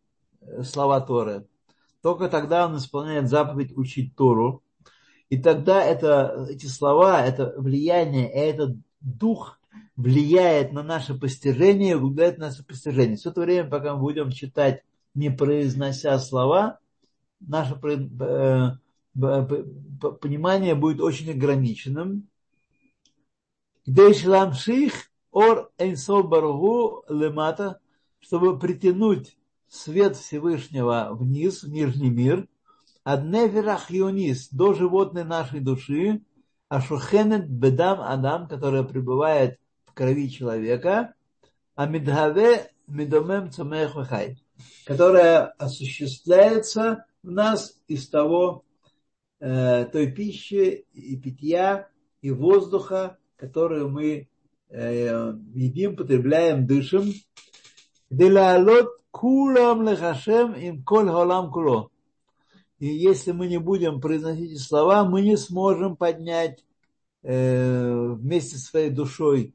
э, слова Торы. Только тогда он исполняет заповедь учить Тору. И тогда это, эти слова, это влияние, этот дух влияет на наше постижение, углубляет наше постижение. Все это время, пока мы будем читать, не произнося слова, наше э, понимание будет очень ограниченным. Дейшламших ор эйнсов баргу лемата, чтобы притянуть свет Всевышнего вниз, в нижний мир, аднеферах юнис, до животной нашей души, ашухенет бедам адам, которая пребывает крови человека, амидхаве медомем цамех вахай, которая осуществляется в нас из того, э, той пищи и питья и воздуха, которую мы э, едим, потребляем, дышим. Делалот кулам лехашем им коль халам куло. И если мы не будем произносить слова, мы не сможем поднять э, вместе со своей душой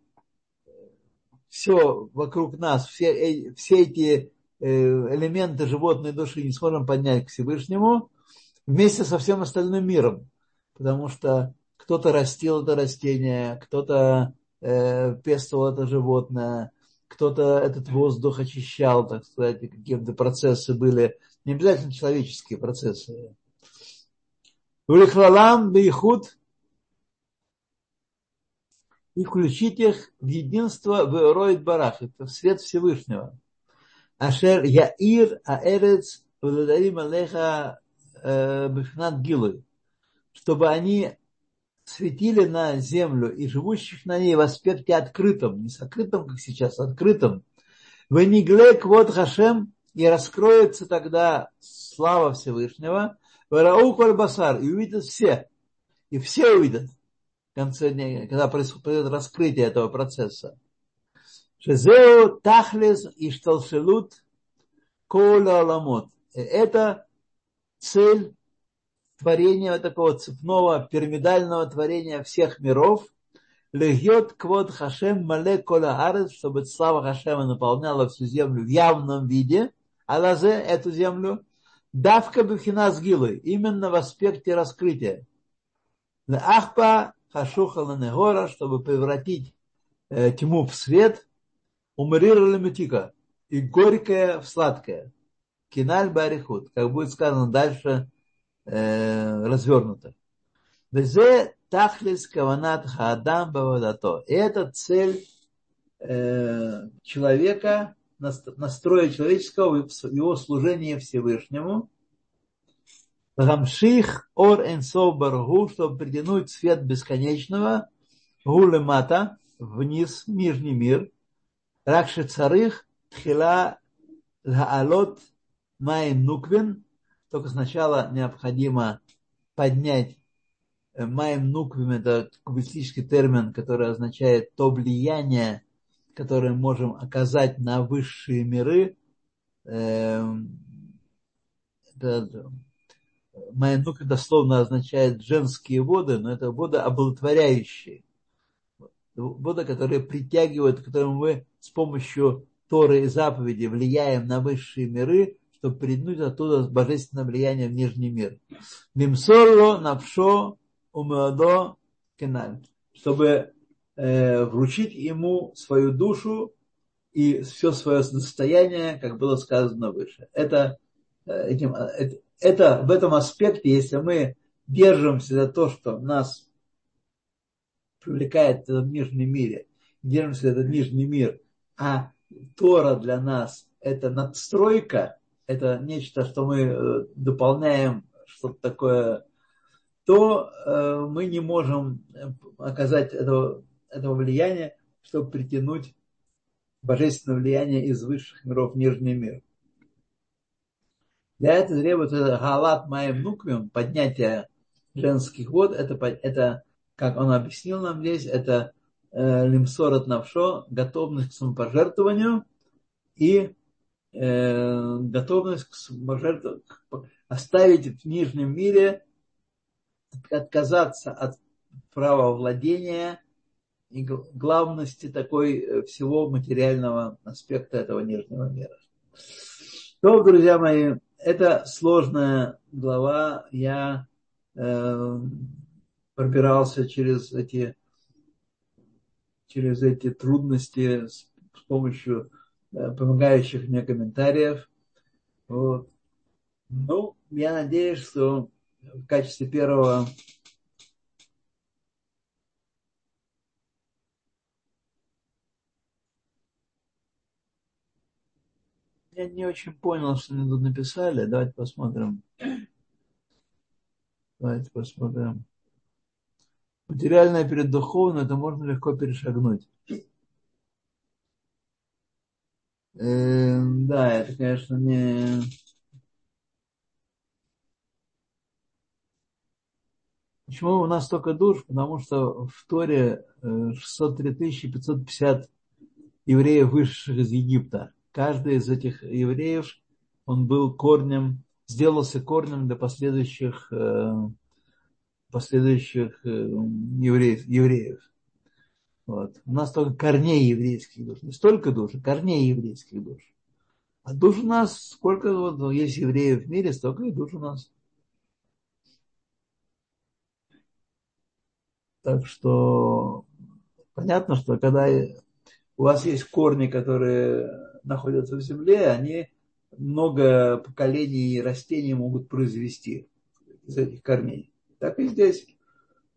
все вокруг нас, все, э, все эти э, элементы животной души не сможем поднять к Всевышнему вместе со всем остальным миром. Потому что кто-то растил это растение, кто-то э, пестовал это животное, кто-то этот воздух очищал, так сказать, какие-то процессы были, не обязательно человеческие процессы. Улихлалам бейхуд и включить их в единство в Роид Барах, это в свет Всевышнего. Ашер Яир Аэрец Владарим Алеха э, Бифнат Гилы, чтобы они светили на землю и живущих на ней в аспекте открытом, не сокрытом, как сейчас, открытом. Вениглек вот Хашем, и раскроется тогда слава Всевышнего, Варау Басар, и увидят все, и все увидят конце дня, когда происходит раскрытие этого процесса. Шезеу Тахлес и Шталшелут Кола Ламот. Это цель творения, такого цепного пирамидального творения всех миров, легет квот Хашем мале кола арес, чтобы слава Хашема наполняла всю землю в явном виде, а лазе эту землю, давка бифхина сгилы, именно в аспекте раскрытия. Ахпа хашуха негора, чтобы превратить э, тьму в свет, умрира лемутика, и горькое в сладкое. Киналь барихут, как будет сказано дальше э, развернуто. Везе тахлис каванат хаадам бавадато. Это цель э, человека, настроя человеческого в его служении Всевышнему. Рамших ор энсов баргу, чтобы притянуть свет бесконечного, гулемата, вниз, нижний мир. Ракши царых, тхила лаалот майм нуквин, только сначала необходимо поднять э, Майм Нуквим, это кубистический термин, который означает то влияние, которое можем оказать на высшие миры. Эм, Майм Нуквим дословно означает женские воды, но это воды оплодотворяющие. Воды, которые притягивают, которым мы с помощью Торы и заповеди влияем на высшие миры, чтобы притянуть оттуда божественное влияние в нижний мир. Лимсорло навшо умеодо кеналь. Чтобы э, вручить ему свою душу и все свое состояние, как было сказано выше. Это, этим, э, это, в этом аспекте, если мы держимся за то, что нас привлекает в этом нижнем мире, держимся за этот нижний мир, а Тора для нас это надстройка, это нечто, что мы э, дополняем что-то такое, то э, мы не можем э, оказать этого, этого влияния, чтобы притянуть божественное влияние из высших миров в нижний мир. Для этого требуется галат маем нуквим, поднятие женских вод, это, это, как он объяснил нам здесь, это э, лимсорот навшо, готовность к самопожертвованию и э, готовность к оставить в нижнем мире, отказаться от права владения и главности такой э, всего материального аспекта этого нижнего мира. То, друзья мои, это сложная глава. Я э, пробирался через эти, через эти трудности с, с помощью э, помогающих мне комментариев. Вот. Ну, я надеюсь, что в качестве первого я не очень понял, что они тут написали. Давайте посмотрим. Давайте посмотрим. Материальное перед духовным, это можно легко перешагнуть. Э, да, это, конечно, не... Почему у нас столько душ? Потому что в Торе 603 э, 550 евреев, вышедших из Египта каждый из этих евреев, он был корнем, сделался корнем для последующих, э, последующих э, евреев. евреев. Вот. У нас только корней еврейских душ. Не столько душ, а корней еврейских душ. А душ у нас, сколько вот есть евреев в мире, столько и душ у нас. Так что понятно, что когда у вас есть корни, которые находятся в земле, они много поколений растений могут произвести из этих корней. Так и здесь.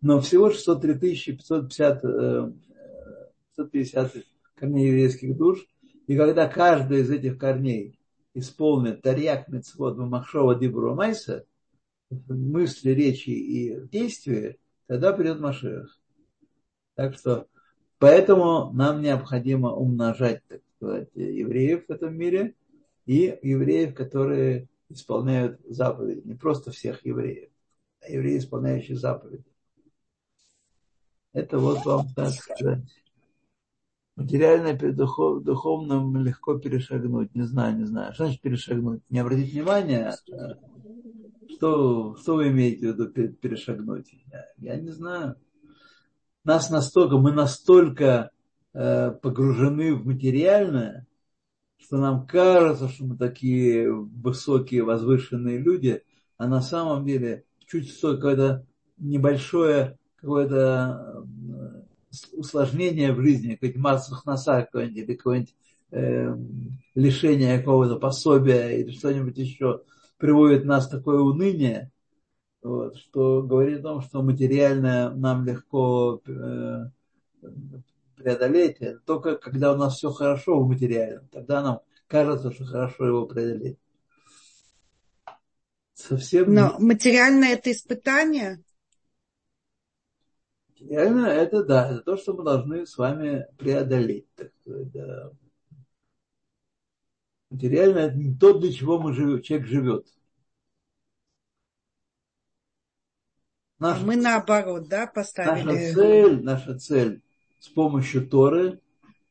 Но всего 603 550, 550 корней еврейских душ. И когда каждый из этих корней исполнит тарьяк, мецвод, махшова, дибру, майса, мысли, речи и действия, тогда придет Машех. Так что поэтому нам необходимо умножать, сказать, евреев в этом мире и евреев, которые исполняют заповеди. Не просто всех евреев, а евреи, исполняющие заповеди. Это вот вам, так сказать, материальное перед духов, духовным легко перешагнуть. Не знаю, не знаю. Что значит перешагнуть? Не обратить внимания? А что, что вы имеете в виду перешагнуть? Я, я не знаю. Нас настолько, мы настолько Э, погружены в материальное, что нам кажется, что мы такие высокие, возвышенные люди, а на самом деле чуть какое-то небольшое какое-то э, усложнение в жизни, какой-нибудь масса носа какой-нибудь, или какое-нибудь э, лишение какого-то пособия или что-нибудь еще приводит нас в такое уныние, вот, что говорит о том, что материальное нам легко э, преодолеть, это только когда у нас все хорошо в материальном. Тогда нам кажется, что хорошо его преодолеть. Совсем Но не... материальное это испытание? Материальное это да, это то, что мы должны с вами преодолеть. Так сказать, да. Материально это не то, для чего мы живем, человек живет. Наша, а мы наоборот, да, поставили. Наша цель, наша цель с помощью Торы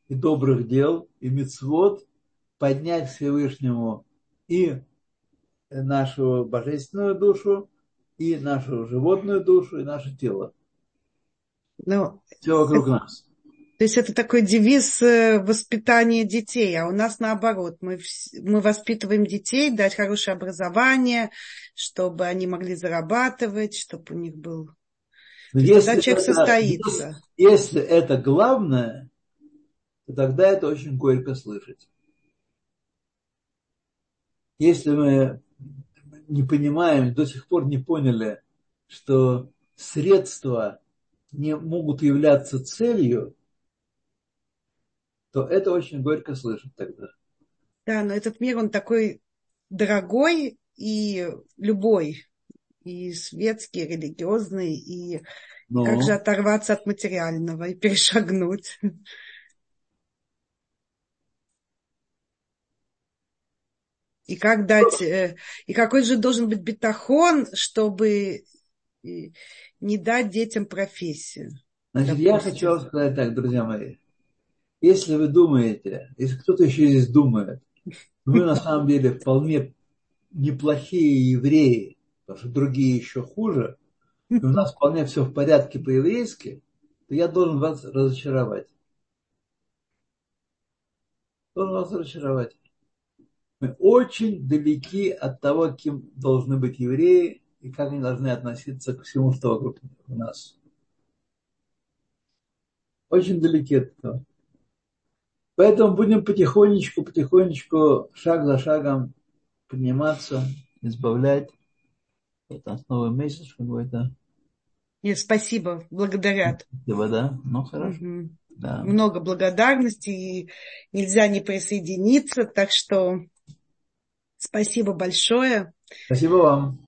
и добрых дел и мецвод поднять Всевышнему и нашу божественную душу, и нашу животную душу, и наше тело. Ну, Все вокруг это, нас. То есть это такой девиз э, воспитания детей, а у нас наоборот. Мы, мы воспитываем детей, дать хорошее образование, чтобы они могли зарабатывать, чтобы у них был если тогда человек это, состоится. Если, если это главное, то тогда это очень горько слышать. Если мы не понимаем, до сих пор не поняли, что средства не могут являться целью, то это очень горько слышать тогда. Да, но этот мир, он такой дорогой и любой и светский, и религиозный, и Но... как же оторваться от материального и перешагнуть. И как дать, э, и какой же должен быть бетахон, чтобы э, не дать детям профессию? Значит, допустим. я хочу сказать так, друзья мои. Если вы думаете, если кто-то еще здесь думает, Мы на самом деле вполне неплохие евреи, потому что другие еще хуже, и у нас вполне все в порядке по-еврейски, то я должен вас разочаровать. Должен вас разочаровать. Мы очень далеки от того, кем должны быть евреи и как они должны относиться к всему, что вокруг нас. Очень далеки от этого. Поэтому будем потихонечку, потихонечку, шаг за шагом подниматься, избавлять. Это основа месяца какой-то. Нет, спасибо, благодарят. Спасибо, да? Ну, хорошо. Угу. Да. Много благодарности, и нельзя не присоединиться, так что спасибо большое. Спасибо вам.